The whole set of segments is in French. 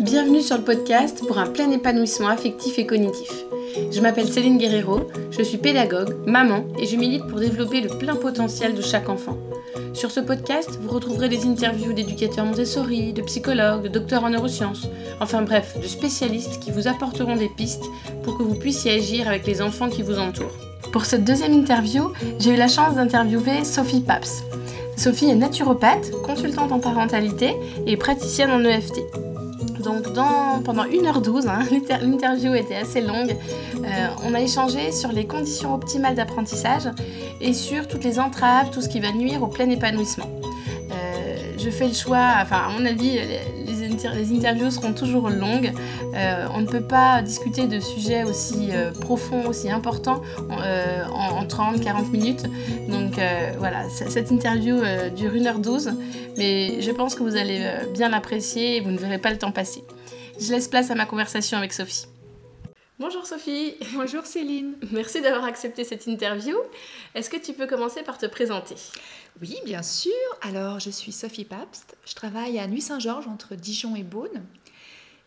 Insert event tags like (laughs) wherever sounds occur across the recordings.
Bienvenue sur le podcast pour un plein épanouissement affectif et cognitif. Je m'appelle Céline Guerrero, je suis pédagogue, maman et je milite pour développer le plein potentiel de chaque enfant. Sur ce podcast, vous retrouverez des interviews d'éducateurs Montessori, de psychologues, de docteurs en neurosciences, enfin bref, de spécialistes qui vous apporteront des pistes pour que vous puissiez agir avec les enfants qui vous entourent. Pour cette deuxième interview, j'ai eu la chance d'interviewer Sophie Paps. Sophie est naturopathe, consultante en parentalité et praticienne en EFT. Donc dans, pendant 1h12, hein, (laughs) l'interview était assez longue, euh, on a échangé sur les conditions optimales d'apprentissage et sur toutes les entraves, tout ce qui va nuire au plein épanouissement. Euh, je fais le choix, enfin à mon avis, les interviews seront toujours longues. Euh, on ne peut pas discuter de sujets aussi euh, profonds, aussi importants euh, en, 30-40 minutes. Donc voilà, cette interview dure 1h12, mais je pense que vous allez bien l'apprécier et vous ne verrez pas le temps passer. Je laisse place à ma conversation avec Sophie. Bonjour Sophie. (laughs) Bonjour Céline. Merci d'avoir accepté cette interview. Est-ce que tu peux commencer par te présenter? Oui, bien sûr. Alors, je suis Sophie Papst. Je travaille à Nuit-Saint-Georges entre Dijon et Beaune.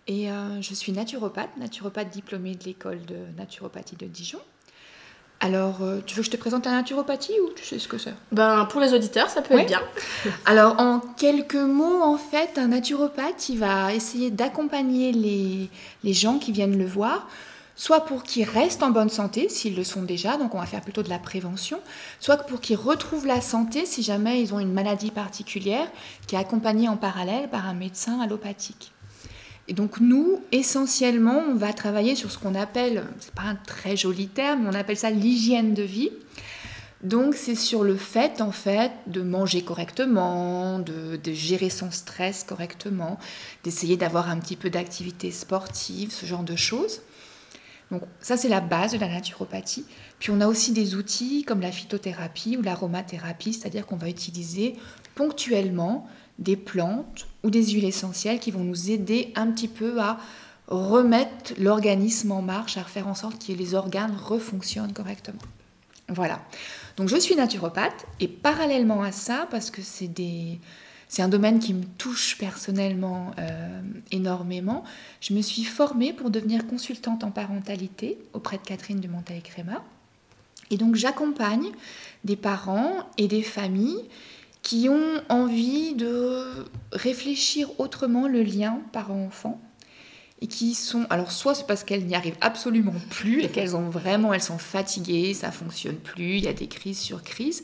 Et euh, je suis naturopathe, naturopathe diplômée de l'école de naturopathie de Dijon. Alors, euh, tu veux que je te présente la naturopathie ou tu sais ce que c'est? Ben, pour les auditeurs, ça peut être bien. (laughs) Alors, en quelques mots, en fait, un naturopathe, il va essayer d'accompagner les, les gens qui viennent le voir soit pour qu'ils restent en bonne santé s'ils le sont déjà, donc on va faire plutôt de la prévention, soit pour qu'ils retrouvent la santé si jamais ils ont une maladie particulière qui est accompagnée en parallèle par un médecin allopathique. Et donc nous, essentiellement, on va travailler sur ce qu'on appelle, c'est pas un très joli terme, mais on appelle ça l'hygiène de vie. Donc c'est sur le fait en fait de manger correctement, de, de gérer son stress correctement, d'essayer d'avoir un petit peu d'activité sportive, ce genre de choses. Donc ça, c'est la base de la naturopathie. Puis on a aussi des outils comme la phytothérapie ou l'aromathérapie, c'est-à-dire qu'on va utiliser ponctuellement des plantes ou des huiles essentielles qui vont nous aider un petit peu à remettre l'organisme en marche, à faire en sorte que les organes refonctionnent correctement. Voilà. Donc je suis naturopathe et parallèlement à ça, parce que c'est des, c'est un domaine qui me touche personnellement euh, énormément. Je me suis formée pour devenir consultante en parentalité auprès de Catherine de Montaï-Créma. Et donc j'accompagne des parents et des familles qui ont envie de réfléchir autrement le lien parent-enfant et qui sont alors soit c'est parce qu'elles n'y arrivent absolument plus et qu'elles ont vraiment elles sont fatiguées, ça fonctionne plus, il y a des crises sur crises,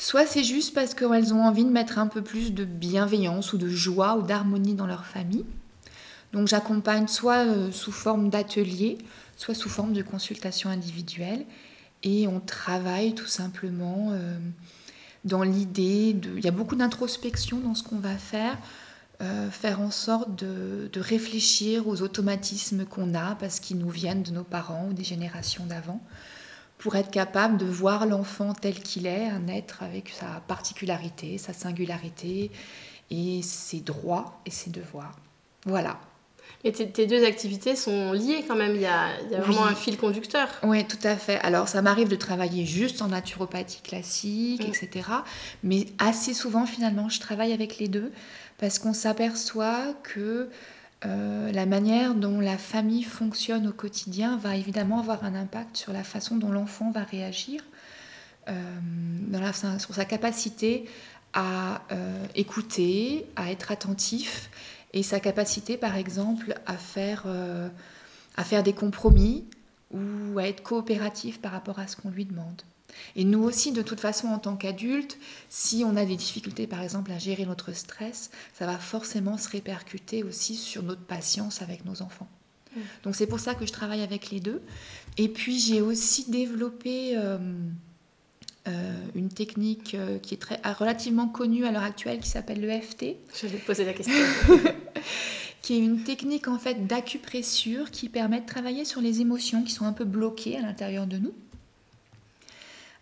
Soit c'est juste parce qu'elles ont envie de mettre un peu plus de bienveillance ou de joie ou d'harmonie dans leur famille. Donc j'accompagne soit euh, sous forme d'atelier, soit sous forme de consultation individuelle. Et on travaille tout simplement euh, dans l'idée de... Il y a beaucoup d'introspection dans ce qu'on va faire. Euh, faire en sorte de, de réfléchir aux automatismes qu'on a parce qu'ils nous viennent de nos parents ou des générations d'avant pour être capable de voir l'enfant tel qu'il est, un être avec sa particularité, sa singularité et ses droits et ses devoirs. Voilà. Et tes, deux activités sont liées quand même, il y a, vraiment un fil conducteur. Oui, tout à fait. Alors ça m'arrive de travailler juste en naturopathie classique, mm. etc. Mais assez souvent finalement, je travaille avec les deux parce qu'on s'aperçoit que euh, la manière dont la famille fonctionne au quotidien va évidemment avoir un impact sur la façon dont l'enfant va réagir, euh, sur sa capacité à euh, écouter, à être attentif et sa capacité par exemple à faire, à faire des compromis ou à être coopératif par rapport à ce qu'on lui demande. Et nous aussi, de toute façon, en tant qu'adultes, si on a des difficultés, par exemple, à gérer notre stress, ça va forcément se répercuter aussi sur notre patience avec nos enfants. Mm. Donc c'est pour ça que je travaille avec les deux. Et puis j'ai aussi développé euh, euh, une technique euh, qui est très, relativement connue à l'heure actuelle qui s'appelle l'EFT. Je vais te poser la question. (laughs) qui est une technique en fait d'acupressure qui permet de travailler sur les émotions qui sont un peu bloquées à l'intérieur de nous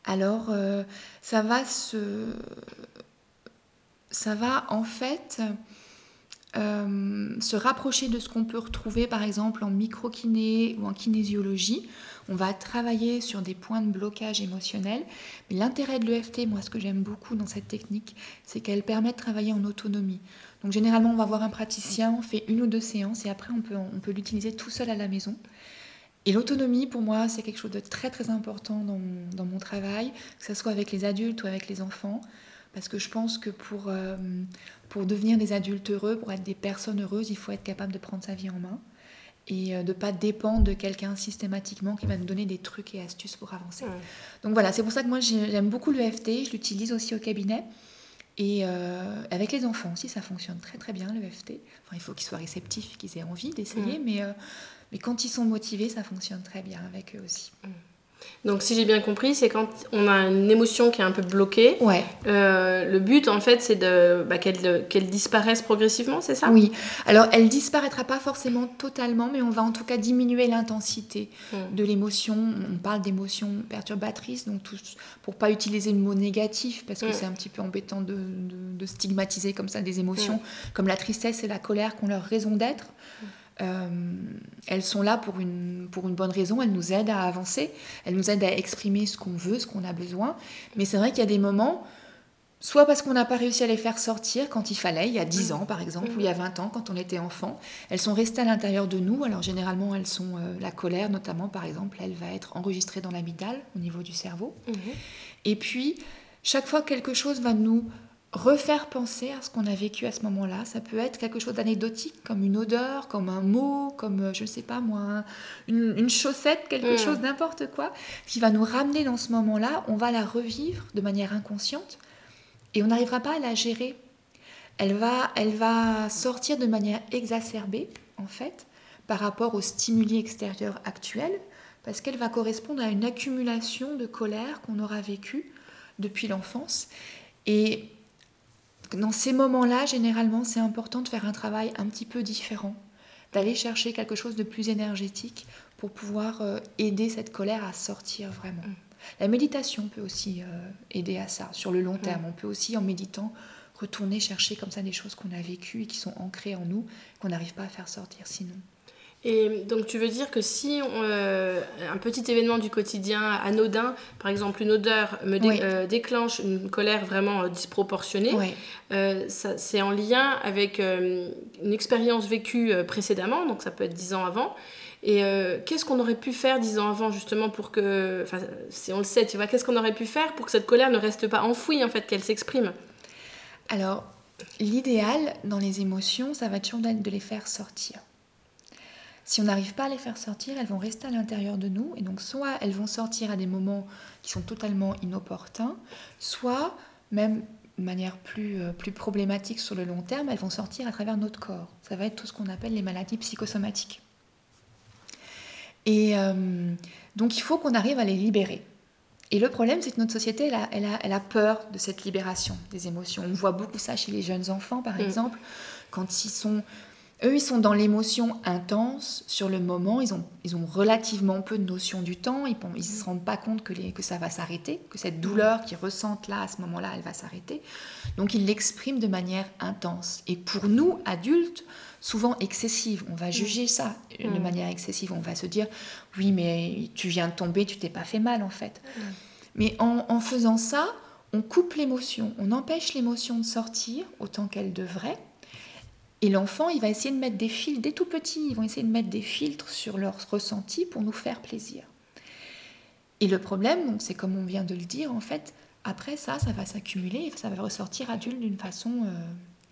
alors euh, ça va en fait euh, se rapprocher de ce qu'on peut retrouver par exemple en microkiné ou en kinésiologie. On va travailler sur des points de blocage émotionnel. Mais l'intérêt de l'EFT, moi ce que j'aime beaucoup dans cette technique, c'est qu'elle permet de travailler en autonomie. Donc généralement, on va voir un praticien, on fait une ou deux séances et après, on peut, on peut l'utiliser tout seul à la maison. Et l'autonomie, pour moi, c'est quelque chose de très très important dans mon, dans mon, travail, que ce soit avec les adultes ou avec les enfants, parce que je pense que pour, euh, pour devenir des adultes heureux, pour être des personnes heureuses, il faut être capable de prendre sa vie en main et euh, de ne pas dépendre de quelqu'un systématiquement qui va nous donner des trucs et astuces pour avancer. Donc voilà, c'est pour ça que moi j'aime beaucoup l'EFT, je l'utilise aussi au cabinet. Et euh, avec les enfants aussi, ça fonctionne très très bien l'EFT. Enfin, il faut qu'ils soient réceptifs, qu'ils aient envie d'essayer, mais, euh, mais quand ils sont motivés, ça fonctionne très bien avec eux aussi. Donc, si j'ai bien compris, c'est quand on a une émotion qui est un peu bloquée. Ouais. Euh, le but, en fait, c'est de, bah, qu'elle, disparaisse progressivement, c'est ça? Oui. Alors, elle disparaîtra pas forcément totalement, mais on va en tout cas diminuer l'intensité hmm. de l'émotion. On parle d'émotions perturbatrices, donc tout, pour pas utiliser le mot négatif, parce que hmm. c'est un petit peu embêtant de, stigmatiser comme ça des émotions, comme la tristesse et la colère qui ont leur raison d'être. Euh, elles sont là pour une, pour une bonne raison, elles nous aident à avancer, elles nous aident à exprimer ce qu'on veut, ce qu'on a besoin. Mais c'est vrai qu'il y a des moments, soit parce qu'on n'a pas réussi à les faire sortir quand il fallait, il y a 10 ans par exemple, ou il y a 20 ans quand on était enfant, elles sont restées à l'intérieur de nous. Alors généralement, elles sont euh, la colère notamment par exemple, elle va être enregistrée dans l'amygdale au niveau du cerveau. Mhm. Et puis, chaque fois que quelque chose va nous refaire penser à ce qu'on a vécu à ce moment-là. Ça peut être quelque chose d'anecdotique, comme une odeur, comme un mot, comme, euh, je ne sais pas moi, une, chaussette, quelque mm. chose, n'importe quoi, qui va nous ramener dans ce moment-là. On va la revivre de manière inconsciente et on n'arrivera pas à la gérer. Elle va, elle va sortir de manière exacerbée, en fait, par rapport aux stimuli extérieurs actuels, parce qu'elle va correspondre à une accumulation de colère qu'on aura vécue depuis l'enfance. Et dans ces moments-là, généralement, c'est important de faire un travail un petit peu différent, d'aller chercher quelque chose de plus énergétique pour pouvoir euh, aider cette colère à sortir vraiment. Mm. La méditation peut aussi euh, aider à ça sur le long mm. terme. On peut aussi, en méditant, retourner chercher comme ça des choses qu'on a vécues et qui sont ancrées en nous, qu'on n'arrive pas à faire sortir sinon. Et donc tu veux dire que si euh, un petit événement du quotidien anodin, par exemple une odeur, me euh, déclenche une colère vraiment euh, disproportionnée, c'est en lien avec une expérience vécue précédemment, donc ça peut être dix ans avant. Et qu'est-ce qu'on aurait pu faire dix ans avant justement pour que, enfin si on le sait, tu vois, qu'est-ce qu'on aurait pu faire pour que cette colère ne reste pas enfouie en fait, qu'elle s'exprime? Alors l'idéal dans les émotions, ça va toujours être de les faire sortir. Si on n'arrive pas à les faire sortir, elles vont rester à l'intérieur de nous. Et donc, soit elles vont sortir à des moments qui sont totalement inopportuns, soit, même de manière plus, euh, plus problématique sur le long terme, elles vont sortir à travers notre corps. Ça va être tout ce qu'on appelle les maladies psychosomatiques. Et euh, donc, il faut qu'on arrive à les libérer. Et le problème, c'est que notre société, elle a, elle, a, elle a, peur de cette libération des émotions. On voit beaucoup ça chez les jeunes enfants, par mm. exemple, quand ils sont eux, ils sont dans l'émotion intense sur le moment, ils ont, ils ont relativement peu de notion du temps, ils ne se rendent pas compte que, les, que ça va s'arrêter, que cette douleur qu'ils ressentent là, à ce moment-là, elle va s'arrêter. Donc ils l'expriment de manière intense. Et pour nous, adultes, souvent excessive, on va juger ça de mm. manière excessive, on va se dire, oui, mais tu viens de tomber, tu t'es pas fait mal en fait. Mm. Mais en, en faisant ça, on coupe l'émotion, on empêche l'émotion de sortir autant qu'elle devrait et l'enfant, il va essayer de mettre des filtres, dès tout petit, ils vont essayer de mettre des filtres sur leurs ressentis pour nous faire plaisir. Et le problème, c'est comme on vient de le dire, en fait, après ça, ça va s'accumuler et ça va ressortir adulte d'une façon euh,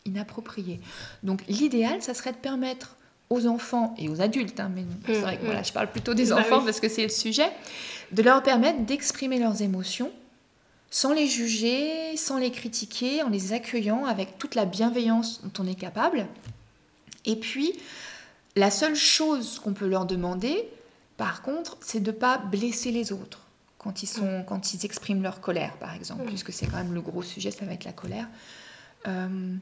inappropriée. Donc l'idéal, ça serait de permettre aux enfants et aux adultes, hein, mais c'est vrai que mm, voilà, mm. je parle plutôt des bah enfants parce que c'est le sujet, de leur permettre d'exprimer leurs émotions sans les juger, sans les critiquer, en les accueillant avec toute la bienveillance dont on est capable. Et puis, la seule chose qu'on peut leur demander, par contre, c'est de ne pas blesser les autres quand ils, sont, quand ils expriment leur colère, par exemple, puisque c'est quand même le gros sujet, ça va être la colère. Euh,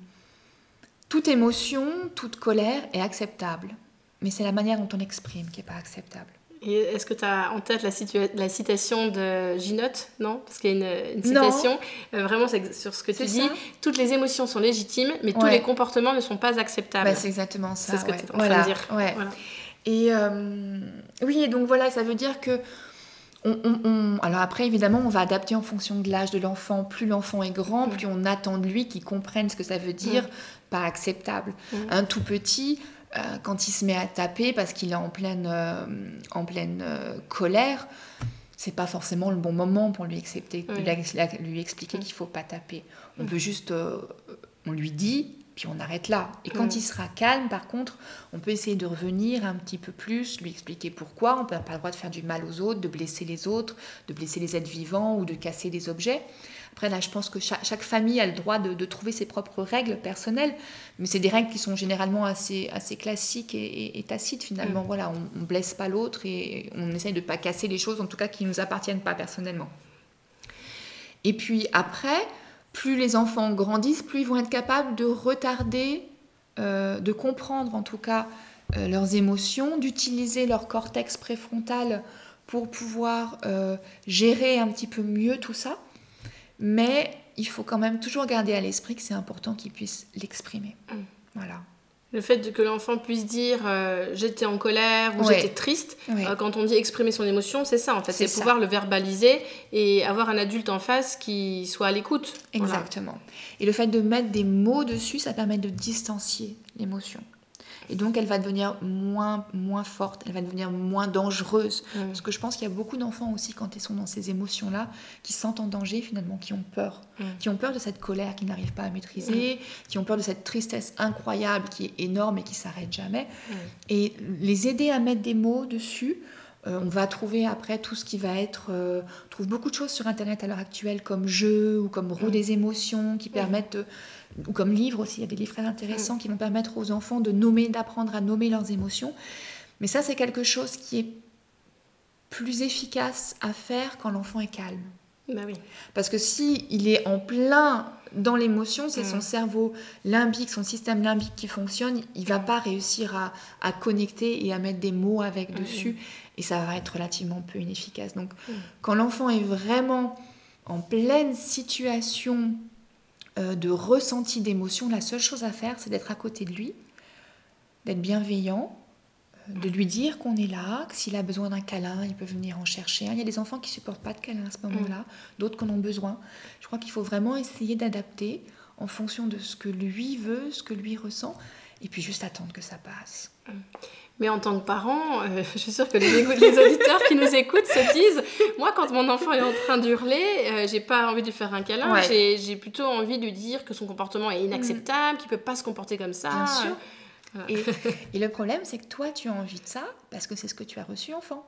toute émotion, toute colère est acceptable, mais c'est la manière dont on exprime qui n'est pas acceptable. Et est-ce que tu as en tête la, la, citation de Ginotte Non? Parce qu'il y a une, citation, euh, vraiment sur ce que tu dis. Toutes les émotions sont légitimes, mais tous les comportements ne sont pas acceptables. Bah, c'est exactement ça. C'est ce que tu es en train de dire. Et euh, oui, et donc voilà, ça veut dire que alors après, évidemment, on va adapter en fonction de l'âge de l'enfant. Plus l'enfant est grand, plus on attend de lui qu'il comprenne ce que ça veut dire, pas acceptable. Un tout petit, quand il se met à taper parce qu'il est en pleine, euh, en pleine euh, colère, c'est pas forcément le bon moment pour lui, accepter, lui expliquer qu'il faut pas taper. On veut juste, on lui dit, puis on arrête là. Et quand il sera calme, par contre, on peut essayer de revenir un petit peu plus, lui expliquer pourquoi. On n'a pas le droit de faire du mal aux autres, de blesser les autres, de blesser les êtres vivants ou de casser des objets. Après, là, je pense que chaque, famille a le droit de, trouver ses propres règles personnelles, mais c'est des règles qui sont généralement assez, assez classiques et, tacites finalement. Mm. Voilà, on ne blesse pas l'autre et on essaye de ne pas casser les choses, en tout cas qui ne nous appartiennent pas personnellement. Et puis après, plus les enfants grandissent, plus ils vont être capables de retarder, euh, de comprendre en tout cas euh, leurs émotions, d'utiliser leur cortex préfrontal pour pouvoir euh, gérer un petit peu mieux tout ça. Mais il faut quand même toujours garder à l'esprit que c'est important qu'ils puissent l'exprimer. Mm. Voilà. Le fait que l'enfant puisse dire euh, j'étais en colère ou j'étais triste, euh, quand on dit exprimer son émotion, c'est ça en fait, c'est pouvoir le verbaliser et avoir un adulte en face qui soit à l'écoute. Exactement. Et le fait de mettre des mots dessus, ça permet de distancier l'émotion. Et donc, elle va devenir moins, moins forte, elle va devenir moins dangereuse. Parce que je pense qu'il y a beaucoup d'enfants aussi, quand ils sont dans ces émotions-là, qui se sentent en danger finalement, qui ont peur. Qui ont peur de cette colère qu'ils n'arrivent pas à maîtriser, qui ont peur de cette tristesse incroyable qui est énorme et qui s'arrête jamais. Et les aider à mettre des mots dessus, euh, on va trouver après tout ce qui va être. Euh, on trouve beaucoup de choses sur Internet à l'heure actuelle, comme jeux ou comme roue des émotions, qui permettent ou comme livres aussi, il y a des livres très intéressants qui vont permettre aux enfants de nommer, d'apprendre à nommer leurs émotions. Mais ça, c'est quelque chose qui est plus efficace à faire quand l'enfant est calme. Bah oui. Parce que si il est en plein dans l'émotion, c'est son cerveau limbique, son système limbique qui fonctionne, il va pas réussir à, connecter et à mettre des mots avec dessus, et ça va être relativement peu inefficace. Donc, quand l'enfant est vraiment en pleine situation euh, de ressenti d'émotion, la seule chose à faire, c'est d'être à côté de lui, d'être bienveillant, de lui dire qu'on est là, que s'il a besoin d'un câlin, il peut venir en chercher Il y a des enfants qui ne supportent pas de câlin à ce moment-là, mm. d'autres qui en ont besoin. Je crois qu'il faut vraiment essayer d'adapter en fonction de ce que lui veut, ce que lui ressent, et puis juste attendre que ça passe. Mm. Mais en tant que parent, euh, (laughs) je suis sûre que les, (laughs) les, auditeurs qui nous écoutent se disent Moi, quand mon enfant est en train d'hurler, euh, j'ai pas envie de lui faire un câlin, j'ai plutôt envie de lui dire que son comportement est inacceptable, qu'il peut pas se comporter comme ça. Bien sûr. Et, (laughs) et, le problème, c'est que toi, tu as envie de ça parce que c'est ce que tu as reçu enfant.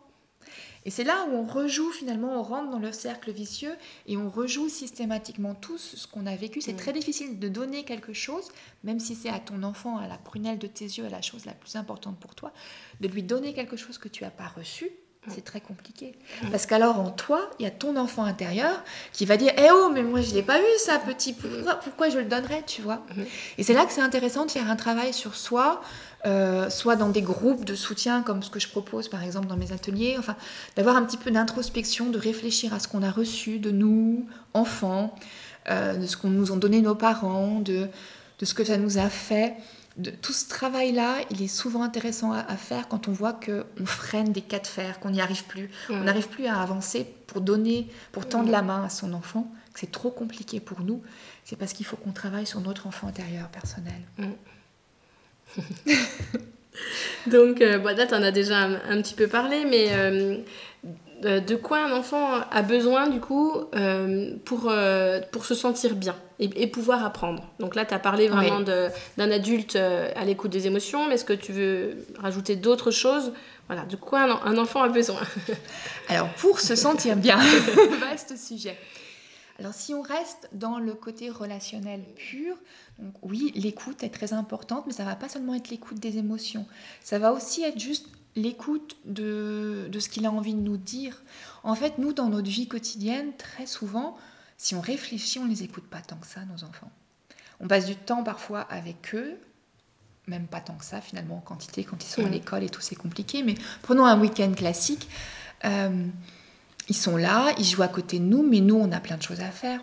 Et c'est là où on rejoue finalement, on rentre dans le cercle vicieux et on rejoue systématiquement tous ce qu'on a vécu. C'est mm. très difficile de donner quelque chose, même si c'est à ton enfant, à la prunelle de tes yeux, à la chose la plus importante pour toi, de lui donner quelque chose que tu n'as pas reçu. C'est très compliqué. Parce qu'alors en toi, il y a ton enfant intérieur qui va dire Eh oh, mais moi je l'ai pas eu ça, petit, pourquoi, pourquoi je le donnerais, tu vois? Et c'est là que c'est intéressant de faire un travail sur soi, euh, soit dans des groupes de soutien comme ce que je propose par exemple dans mes ateliers, enfin d'avoir un petit peu d'introspection, de réfléchir à ce qu'on a reçu de nous, enfants, euh, de ce qu'on nous ont donné nos parents, de, de ce que ça nous a fait. De, tout ce travail-là, il est souvent intéressant à, faire quand on voit qu'on freine des cas de fer, qu'on n'y arrive plus. On n'arrive plus à avancer pour donner, pour tendre la main à son enfant, que c'est trop compliqué pour nous. C'est parce qu'il faut qu'on travaille sur notre enfant intérieur personnel. (laughs) Donc, euh, là, tu en as déjà un, petit peu parlé, mais euh, de quoi un enfant a besoin, du coup, euh, pour, pour se sentir bien? Et, pouvoir apprendre. Donc là, tu as parlé vraiment d'un adulte à l'écoute des émotions, mais est-ce que tu veux rajouter d'autres choses? Voilà, de quoi un, un enfant a besoin? (laughs) Alors, pour se sentir bien, (laughs) vaste sujet. Alors si on reste dans le côté relationnel pur, donc oui, l'écoute est très importante, mais ça va pas seulement être l'écoute des émotions, ça va aussi être juste l'écoute de, de ce qu'il a envie de nous dire. En fait, nous, dans notre vie quotidienne, très souvent, si on réfléchit, on ne les écoute pas tant que ça, nos enfants. On passe du temps parfois avec eux, même pas tant que ça finalement en quantité, quand ils sont à mmh. l'école et tout, c'est compliqué, mais prenons un week-end classique. Euh, ils sont là, ils jouent à côté de nous, mais nous, on a plein de choses à faire.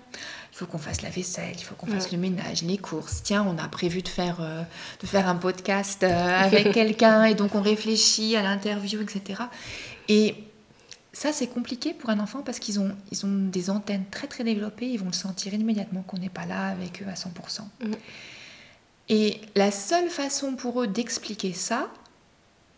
Il faut qu'on fasse la vaisselle, il faut qu'on fasse le ménage, les courses. Tiens, on a prévu de faire, euh, de faire un podcast euh, avec (laughs) quelqu'un, et donc on réfléchit à l'interview, etc. Et ça, c'est compliqué pour un enfant parce qu'ils ont, ils ont des antennes très très développées, ils vont le sentir immédiatement qu'on n'est pas là avec eux à 100%. Mhm. Et la seule façon pour eux d'expliquer ça,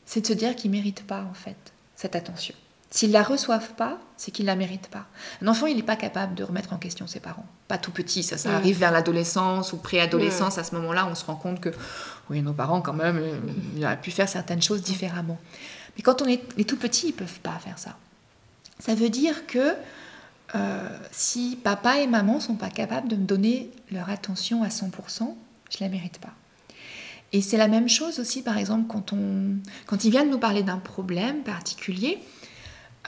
c'est de se dire qu'ils ne méritent pas en fait cette attention. S'ils la reçoivent pas, c'est qu'ils la méritent pas. Un enfant, il n'est pas capable de remettre en question ses parents. Pas tout petit, ça, ça Mhm. arrive vers l'adolescence ou préadolescence. À ce moment-là, on se rend compte que, oui, nos parents, quand même, euh, ils auraient pu faire certaines choses différemment. Mais quand on est les tout petits, ils peuvent pas faire ça. Ça veut dire que euh, si papa et maman sont pas capables de me donner leur attention à 100%, je la mérite pas. Et c'est la même chose aussi, par exemple, quand, on, quand ils viennent nous parler d'un problème particulier,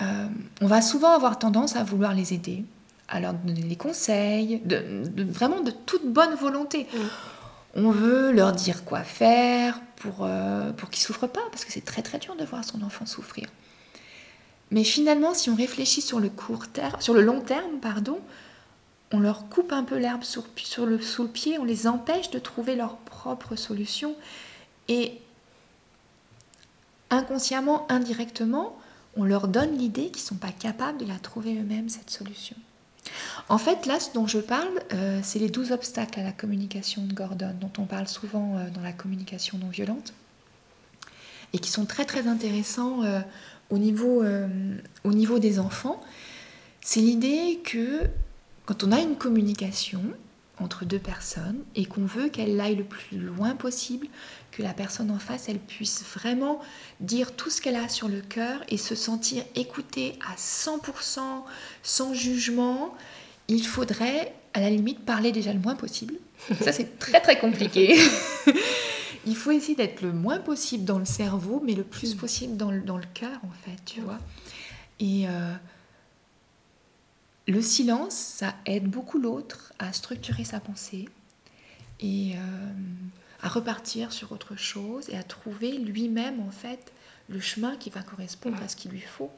euh, on va souvent avoir tendance à vouloir les aider, à leur donner des conseils, de, de- vraiment de toute bonne volonté. Mm. On veut leur dire quoi faire pour, euh, pour qu'ils souffrent pas, parce que c'est très très dur de voir son enfant souffrir. Mais finalement, si on réfléchit sur le court terme, sur le long terme, pardon, on leur coupe un peu l'herbe sous le pied, on les empêche de trouver leur propre solution. Et inconsciemment, indirectement, on leur donne l'idée qu'ils ne sont pas capables de la trouver eux-mêmes, cette solution. En fait, là, ce dont je parle, euh, c'est les 12 obstacles à la communication de Gordon, dont on parle souvent euh, dans la communication non violente, et qui sont très très intéressants euh, au, niveau, euh, au niveau des enfants. C'est l'idée que quand on a une communication entre deux personnes et qu'on veut qu'elle aille le plus loin possible, que la personne en face, elle puisse vraiment dire tout ce qu'elle a sur le cœur et se sentir écoutée à 100%, sans jugement, il faudrait à la limite parler déjà le moins possible. Ça, c'est très très compliqué. (laughs) il faut essayer d'être le moins possible dans le cerveau, mais le plus possible dans le, dans le cœur, en fait, tu vois. Et euh, le silence, ça aide beaucoup l'autre à structurer sa pensée et euh, à repartir sur autre chose et à trouver lui-même, en fait, le chemin qui va correspondre à ce qu'il lui faut.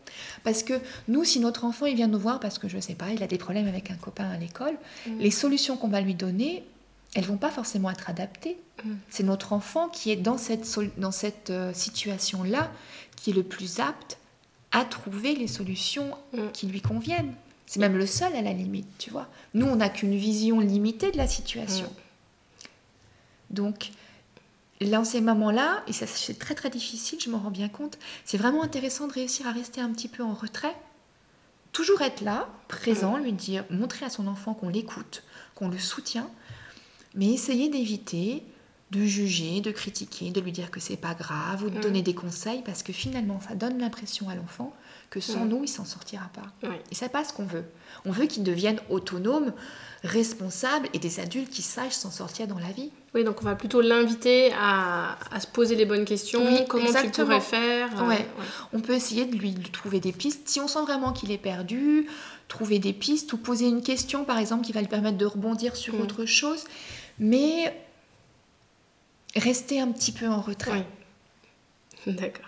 Parce que nous, si notre enfant il vient nous voir parce que je sais pas, il a des problèmes avec un copain à l'école, Mm. les solutions qu'on va lui donner, elles vont pas forcément être adaptées. Mm. C'est notre enfant qui est dans cette, dans cette euh, situation-là qui est le plus apte à trouver les solutions Mm. qui lui conviennent. C'est même le seul à la limite, tu vois. Nous, on n'a qu'une vision limitée de la situation. Mm. Donc, dans ces moments-là, et ça c'est très très difficile, je m'en rends bien compte, c'est vraiment intéressant de réussir à rester un petit peu en retrait, toujours être là, présent, lui dire, montrer à son enfant qu'on l'écoute, qu'on le soutient, mais essayer d'éviter de juger, de critiquer, de lui dire que c'est pas grave ou de Mm. donner des conseils parce que finalement ça donne l'impression à l'enfant que sans Mm. nous il s'en sortira pas. Oui. Et c'est pas ce qu'on veut. On veut qu'ils deviennent autonomes, responsables et des adultes qui sachent s'en sortir dans la vie. Oui, donc on va plutôt l'inviter à, à se poser les bonnes questions. Oui, comment exactement. tu pourrais faire euh, Ouais. On peut essayer de lui de trouver des pistes. Si on sent vraiment qu'il est perdu, trouver des pistes ou poser une question, par exemple, qui va lui permettre de rebondir sur Mm. autre chose. Mais rester un petit peu en retrait. Oui. (laughs) D'accord.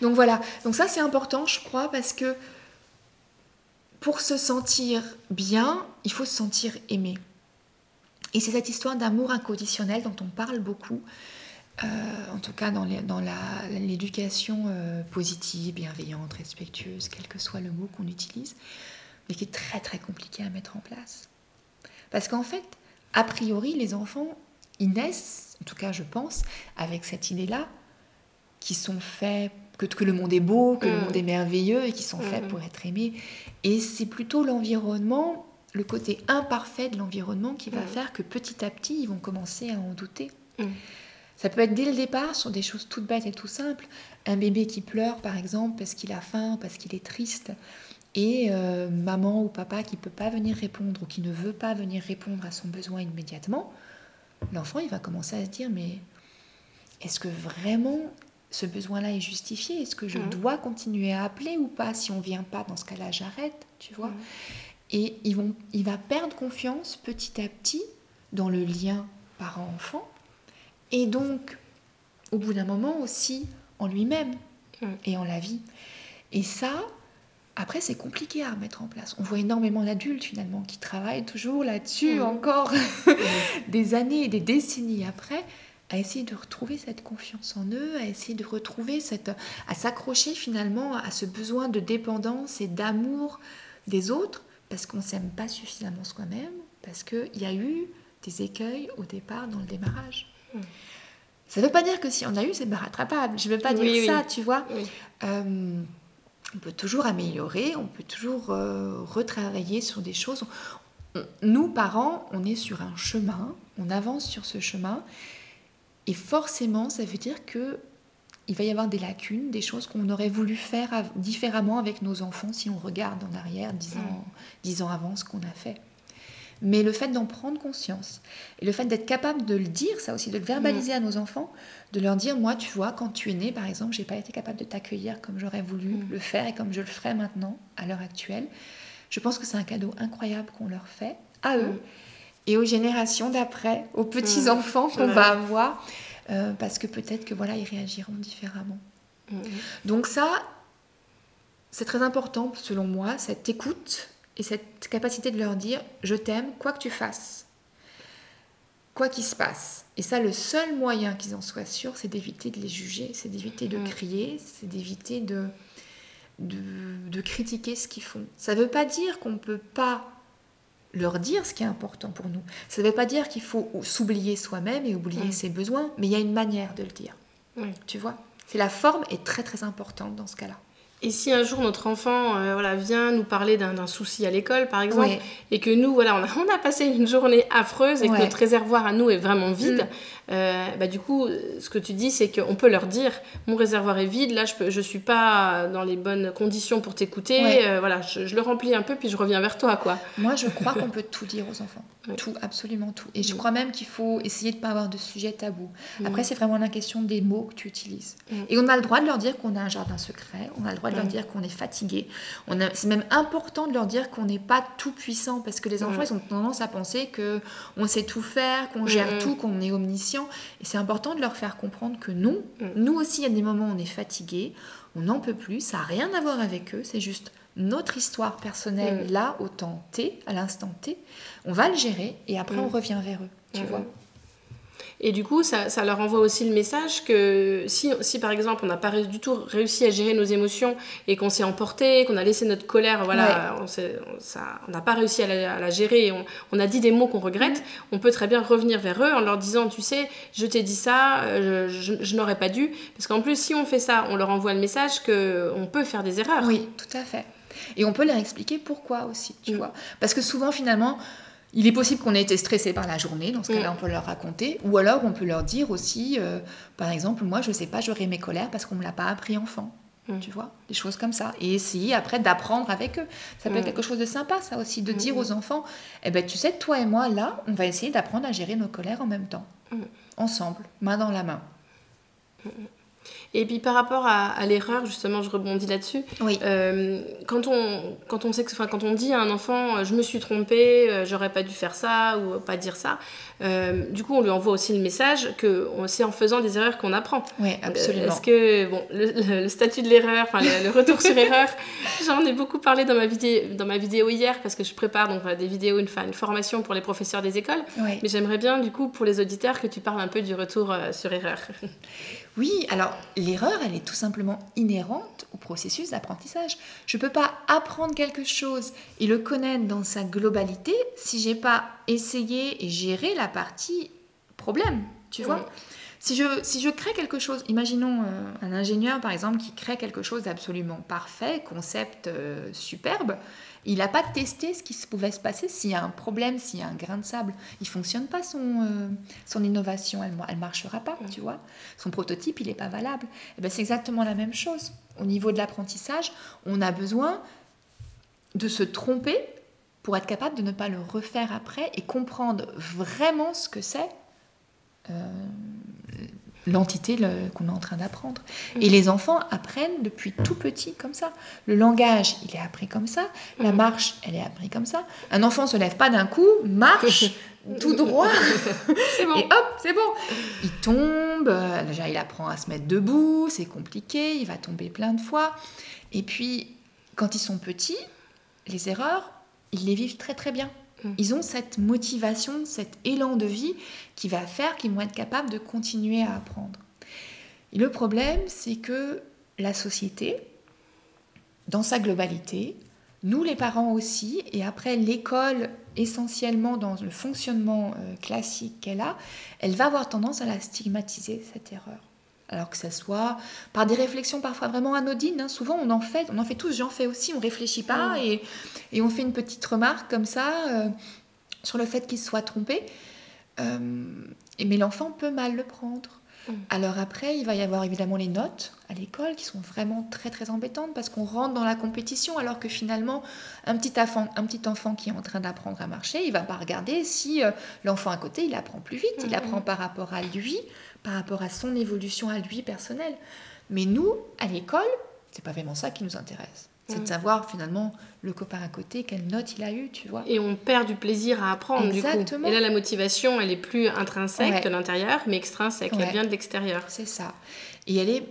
Donc voilà, donc ça c'est important je crois parce que pour se sentir bien, il faut se sentir aimé. Et c'est cette histoire d'amour inconditionnel dont on parle beaucoup, euh, en tout cas dans les- dans la- l'éducation euh, positive, bienveillante, respectueuse, quel que soit le mot qu'on utilise, mais qui est très très compliqué à mettre en place. Parce qu'en fait, a priori, les enfants, ils naissent, en tout cas je pense, avec cette idée-là, qui sont faits, que, que le monde est beau, que le Mm. monde est merveilleux et qui sont faits Mhm. pour être aimés. Et c'est plutôt l'environnement, le côté imparfait de l'environnement qui va Mm. faire que petit à petit, ils vont commencer à en douter. Mm. Ça peut être dès le départ sur des choses toutes bêtes et tout simples. Un bébé qui pleure, par exemple, parce qu'il a faim, parce qu'il est triste, et euh, maman ou papa qui peut pas venir répondre ou qui ne veut pas venir répondre à son besoin immédiatement, l'enfant il va commencer à se dire mais est-ce que vraiment ce besoin-là est justifié? Est-ce que je Mhm. dois continuer à appeler ou pas Si on vient pas, dans ce cas-là, j'arrête, tu vois? Mhm. Et ils vont, il va perdre confiance petit à petit dans le lien parent-enfant et donc, au bout d'un moment aussi, en lui-même Mhm. et en la vie. Et ça, après, c'est compliqué à mettre en place. On voit énormément d'adultes finalement qui travaillent toujours là-dessus Mhm. encore (laughs) (laughs) des années et des décennies après, à essayer de retrouver cette confiance en eux, à essayer de retrouver cette, à s'accrocher finalement à ce besoin de dépendance et d'amour des autres, parce qu'on s'aime pas suffisamment soi-même, parce qu'il y a eu des écueils au départ dans le démarrage. Hmm. Ça ne veut pas dire que si on a eu, c'est pas rattrapable. Je ne veux pas dire ça, tu vois. Euh, on peut toujours améliorer, on peut toujours euh, retravailler sur des choses. nous, parents, on est sur un chemin, on avance sur ce chemin, et forcément, ça veut dire que il va y avoir des lacunes, des choses qu'on aurait voulu faire différemment avec nos enfants si on regarde en arrière, dix ans, dix ans avant ce qu'on a fait. Mais le fait d'en prendre conscience et le fait d'être capable de le dire, ça aussi, de le verbaliser à nos enfants, de leur dire, moi, tu vois, quand tu es né, par exemple, j'ai pas été capable de t'accueillir comme j'aurais voulu mm. le faire et comme je le ferai maintenant, à l'heure actuelle. Je pense que c'est un cadeau incroyable qu'on leur fait, à eux, mm. et aux générations d'après, aux petits-enfants mm. qu'on va avoir. Euh, parce que peut-être que voilà, ils réagiront différemment. Donc ça, c'est très important selon moi, cette écoute et cette capacité de leur dire je t'aime quoi que tu fasses, quoi qu'il se passe. Et ça, le seul moyen qu'ils en soient sûrs, c'est d'éviter de les juger, c'est d'éviter de mm. crier, c'est d'éviter de, de, de, critiquer ce qu'ils font. Ça ne veut pas dire qu'on ne peut pas leur dire ce qui est important pour nous. Ça ne veut pas dire qu'il faut s'oublier soi-même et oublier ses besoins, mais il y a une manière de le dire. Tu vois? C'est la forme est très très importante dans ce cas-là. Et si un jour notre enfant euh, voilà, vient nous parler d'un souci à l'école, par exemple, et que nous, voilà, on a, (laughs) on a, passé une journée affreuse et que notre réservoir à nous est vraiment vide, mm. Euh, bah, du coup, ce que tu dis, c'est qu'on peut leur dire mon réservoir est vide, là, je ne je suis pas dans les bonnes conditions pour t'écouter, euh, voilà, je, le remplis un peu, puis je reviens vers toi. quoi. Moi, je (laughs) crois qu'on peut tout dire aux enfants. Tout, absolument tout. Et je mm. crois même qu'il faut essayer de ne pas avoir de sujet tabou. Mm. Après, c'est vraiment la question des mots que tu utilises. Et on a le droit de leur dire qu'on a un jardin secret, on a le droit de leur dire qu'on est fatigué. C'est même important de leur dire qu'on n'est pas tout puissant parce que les enfants, ils ont tendance à penser que on sait tout faire, qu'on gère tout, qu'on est omniscient. Et c'est important de leur faire comprendre que non, nous aussi, il y a des moments où on est fatigué, on n'en peut plus, ça n'a rien à voir avec eux, c'est juste notre histoire personnelle là, au temps T, à l'instant T. On va le gérer et après, on revient vers eux, tu vois. Et du coup, ça, ça, leur envoie aussi le message que si, si par exemple, on n'a pas du tout réussi à gérer nos émotions et qu'on s'est emporté, qu'on a laissé notre colère, voilà, on n'a pas réussi à la, gérer et on, on, a dit des mots qu'on regrette, on peut très bien revenir vers eux en leur disant, tu sais, je t'ai dit ça, euh, je, je, n'aurais pas dû. Parce qu'en plus, si on fait ça, on leur envoie le message qu'on peut faire des erreurs. Oui, tout à fait. Et on peut leur expliquer pourquoi aussi, tu mm. vois. Parce que souvent, finalement, il est possible qu'on ait été stressé par la journée, dans ce cas-là, mm. on peut leur raconter. Ou alors, on peut leur dire aussi, euh, par exemple, moi, je ne sais pas gérer mes colères parce qu'on ne me l'a pas appris enfant. Mm. Tu vois, des choses comme ça. Et essayer après d'apprendre avec eux. Ça peut être mm. quelque chose de sympa, ça aussi, de dire aux enfants, eh ben, tu sais, toi et moi, là, on va essayer d'apprendre à gérer nos colères en même temps. Ensemble, main dans la main. Et puis par rapport à, l'erreur, justement, je rebondis là-dessus. Oui. Euh, quand, on, quand, on sait que, enfin, quand on dit à un enfant, euh, je me suis trompé, euh, j'aurais pas dû faire ça ou pas dire ça, du coup, on lui envoie aussi le message que c'est en faisant des erreurs qu'on apprend. Oui, absolument. Est-ce que, bon, le, statut de l'erreur, enfin, le, retour sur erreur, (laughs) j'en ai beaucoup parlé dans ma, vidéo, dans ma vidéo hier parce que je prépare donc des vidéos, une, une formation pour les professeurs des écoles. Oui. Mais j'aimerais bien, du coup, pour les auditeurs, que tu parles un peu du retour sur erreur. (laughs) Oui, alors l'erreur, elle est tout simplement inhérente au processus d'apprentissage. Je ne peux pas apprendre quelque chose et le connaître dans sa globalité si j'ai pas essayé et géré la partie problème, tu vois. Si je, si je crée quelque chose, imaginons euh, un ingénieur par exemple qui crée quelque chose d'absolument parfait, concept euh, superbe, il n'a pas testé ce qui pouvait se passer s'il y a un problème, s'il y a un grain de sable. Il fonctionne pas son, euh, son innovation, elle ne marchera pas, tu vois. Son prototype, il n'est pas valable. Et eh ben, c'est exactement la même chose. Au niveau de l'apprentissage, on a besoin de se tromper pour être capable de ne pas le refaire après et comprendre vraiment ce que c'est. Euh, l'entité qu'on est en train d'apprendre. Et les enfants apprennent depuis tout petit comme ça. Le langage, il est appris comme ça. La mhm. marche, elle est appris comme ça. Un enfant ne se lève pas d'un coup, marche (laughs) tout droit. c'est bon. Et hop, c'est bon. Il tombe, euh, déjà il apprend à se mettre debout, c'est compliqué, il va tomber plein de fois. Et puis, quand ils sont petits, les erreurs, ils les vivent très très bien. Mm. Ils ont cette motivation, cet élan de vie qui va faire qu'ils vont être capables de continuer à apprendre. Et le problème, c'est que la société, dans sa globalité, nous les parents aussi, et après l'école essentiellement dans le fonctionnement euh, classique qu'elle a, elle va avoir tendance à la stigmatiser, cette erreur. Alors que ça soit par des réflexions parfois vraiment anodines, hein. souvent on en fait, on en fait tous, j'en fais aussi, on réfléchit pas mm. et, et, on fait une petite remarque comme ça euh, sur le fait qu'il soit trompé. Euh, mais l'enfant peut mal le prendre. Mm. Alors après, il va y avoir évidemment les notes à l'école qui sont vraiment très très embêtantes parce qu'on rentre dans la compétition alors que finalement, un petit enfant, un petit enfant qui est en train d'apprendre à marcher, il va pas regarder si euh, l'enfant à côté, il apprend plus vite, il mm. apprend par rapport à lui, par rapport à son évolution à lui personnelle. Mais nous, à l'école, c'est pas vraiment ça qui nous intéresse. C'est de mm. savoir finalement le copain à côté, quelle note il a eu, tu vois. Et on perd du plaisir à apprendre, Exactement. du coup. Et là, la motivation, elle est plus intrinsèque de l'intérieur, mais extrinsèque, elle vient de l'extérieur. C'est ça. Et elle est...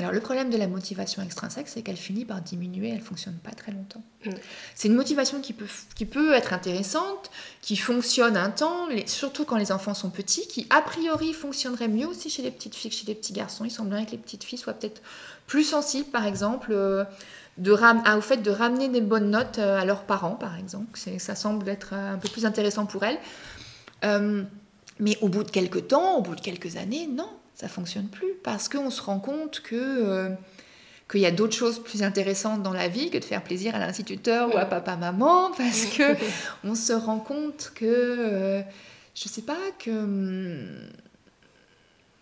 Alors, le problème de la motivation extrinsèque, c'est qu'elle finit par diminuer, elle fonctionne pas très longtemps. Mm. C'est une motivation qui peut, qui peut être intéressante, qui fonctionne un temps, surtout quand les enfants sont petits, qui a priori fonctionnerait mieux aussi chez les petites filles que chez les petits garçons. Il semblerait que les petites filles soient peut-être plus sensibles, par exemple... Euh, de au fait de ramener des bonnes notes euh, à leurs parents, par exemple. Ça semble être euh, un peu plus intéressant pour elles. Euh, mais au bout de quelques temps, au bout de quelques années, non, ça fonctionne plus parce qu'on se rend compte que qu'il y a d'autres choses plus intéressantes dans la vie que de faire plaisir à l'instituteur ou à papa maman parce que (laughs) on se rend compte que je sais pas que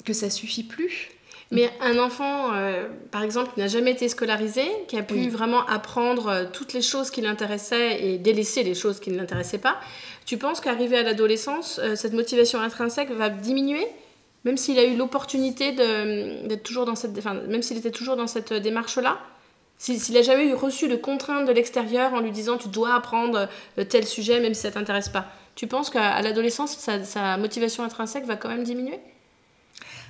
que ça suffit plus. Mais un enfant, euh, par exemple, qui n'a jamais été scolarisé, qui a pu vraiment apprendre euh, toutes les choses qui l'intéressaient et délaisser les choses qui ne l'intéressaient pas, tu penses qu'arrivé à l'adolescence, euh, cette motivation intrinsèque va diminuer? Même s'il a eu l'opportunité d'être toujours dans cette, enfin, même s'il était toujours dans cette démarche-là, s'il n'a jamais eu reçu de contraintes de l'extérieur en lui disant tu dois apprendre tel sujet même si ça t'intéresse pas, tu penses qu'à l'adolescence sa motivation intrinsèque va quand même diminuer?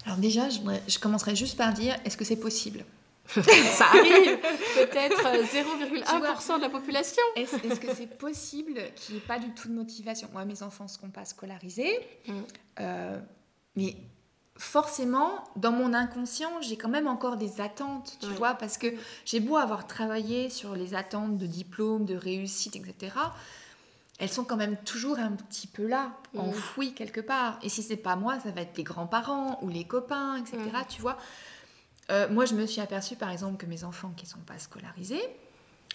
Alors déjà, je, commencerai juste par dire, est-ce que c'est possible? (laughs) Ça arrive. Peut-être 0,1% de la population. Est-ce que c'est possible qu'il n'y ait pas du tout de motivation? Moi, mes enfants ne seront pas scolarisés, mm. euh, mais forcément, dans mon inconscient, j'ai quand même encore des attentes, tu vois, parce que j'ai beau avoir travaillé sur les attentes de diplôme, de réussite, etc elles sont quand même toujours un petit peu là, mmh. enfouies quelque part. Et si c'est pas moi, ça va être les grands-parents ou les copains, etc. Mmh. Tu vois euh, Moi, je me suis aperçue, par exemple, que mes enfants qui sont pas scolarisés,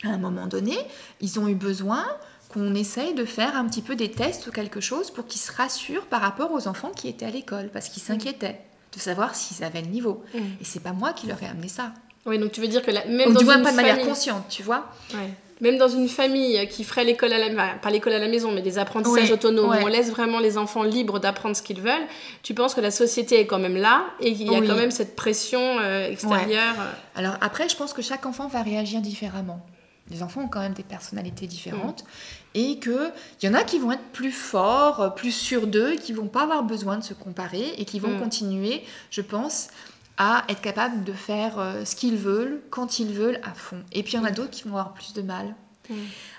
à un moment donné, ils ont eu besoin qu'on essaye de faire un petit peu des tests ou quelque chose pour qu'ils se rassurent par rapport aux enfants qui étaient à l'école, parce qu'ils mmh. s'inquiétaient de savoir s'ils avaient le niveau. Et c'est pas moi qui leur ai amené ça. Oui, donc tu veux dire que la, même du moins pas de manière consciente, tu vois. Ouais même dans une famille qui ferait l'école à la pas l'école à la maison mais des apprentissages autonomes on laisse vraiment les enfants libres d'apprendre ce qu'ils veulent tu penses que la société est quand même là et qu'il y a quand même cette pression euh, extérieure euh alors après je pense que chaque enfant va réagir différemment les enfants ont quand même des personnalités différentes mm. et que il y en a qui vont être plus forts plus sûrs d'eux qui vont pas avoir besoin de se comparer et qui vont mm. continuer je pense à être capable de faire euh, ce qu'ils veulent, quand ils veulent, à fond. Et puis il y en a d'autres qui vont avoir plus de mal.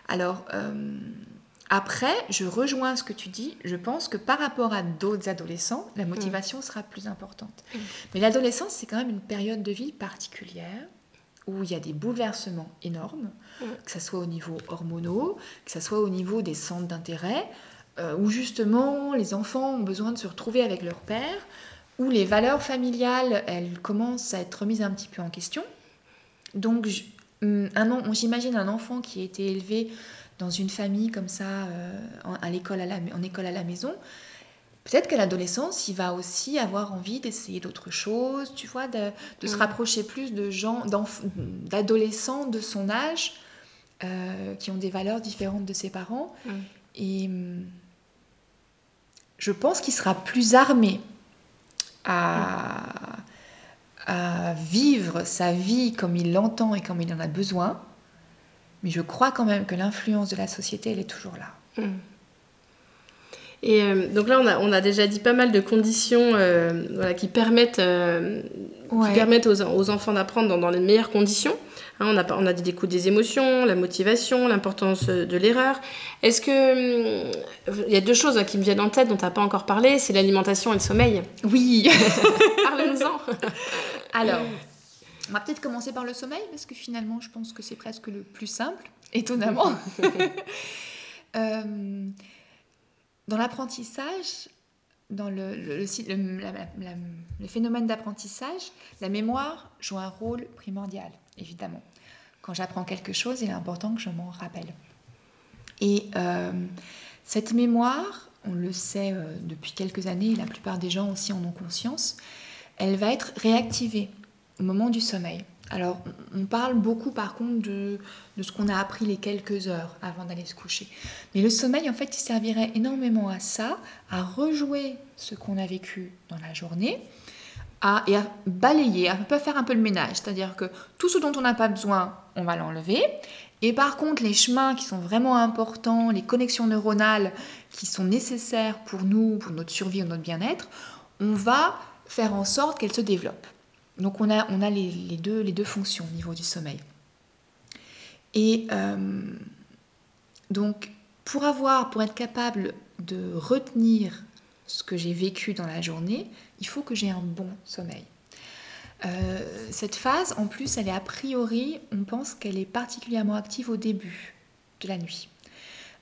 Alors, euh, après, je rejoins ce que tu dis. Je pense que par rapport à d'autres adolescents, la motivation sera plus importante. Mais l'adolescence, c'est quand même une période de vie particulière où il y a des bouleversements énormes, que ce soit au niveau hormonaux, que ce soit au niveau des centres d'intérêt, euh, où justement les enfants ont besoin de se retrouver avec leur père, où les valeurs familiales, elles commencent à être remises un petit peu en question. Donc, j'imagine un enfant qui a été élevé dans une famille comme ça, euh, à l'école à la, en école à la maison, peut-être qu'à l'adolescence, il va aussi avoir envie d'essayer d'autres choses, tu vois, de, se rapprocher plus de gens, d'adolescents de son âge, euh, qui ont des valeurs différentes de ses parents. Et hum, je pense qu'il sera plus armé à, vivre sa vie comme il l'entend et comme il en a besoin. Mais je crois quand même que l'influence de la société, elle est toujours là. Et euh, donc là, on a, on a, déjà dit pas mal de conditions euh, voilà, qui permettent, euh, qui permettent aux, aux enfants d'apprendre dans, dans, les meilleures conditions. Hein, on, a, on a dit l'écoute des émotions, la motivation, l'importance de l'erreur. Est-ce que. Il y a deux choses hein, qui me viennent en tête dont tu n'as pas encore parlé c'est l'alimentation et le sommeil. Oui (laughs) Parlons-en (laughs) Alors, on va peut-être commencer par le sommeil, parce que finalement, je pense que c'est presque le plus simple, étonnamment. (laughs) dans l'apprentissage, dans le, phénomène d'apprentissage, la mémoire joue un rôle primordial, évidemment. Quand j'apprends quelque chose, il est important que je m'en rappelle. Et euh, cette mémoire, on le sait euh, depuis quelques années, la plupart des gens aussi en ont conscience, elle va être réactivée au moment du sommeil. Alors, on parle beaucoup par contre de, ce qu'on a appris les quelques heures avant d'aller se coucher. Mais le sommeil, en fait, il servirait énormément à ça, à rejouer ce qu'on a vécu dans la journée, à, et à balayer, à faire un peu le ménage. C'est-à-dire que tout ce dont on n'a pas besoin, on va l'enlever. Et par contre, les chemins qui sont vraiment importants, les connexions neuronales qui sont nécessaires pour nous, pour notre survie ou notre bien-être, on va faire en sorte qu'elles se développent. Donc on a, on a les, deux, fonctions au niveau du sommeil. Et euh, donc pour avoir, pour être capable de retenir ce que j'ai vécu dans la journée, il faut que j'ai un bon sommeil. Euh, cette phase, en plus, elle est a priori, on pense qu'elle est particulièrement active au début de la nuit.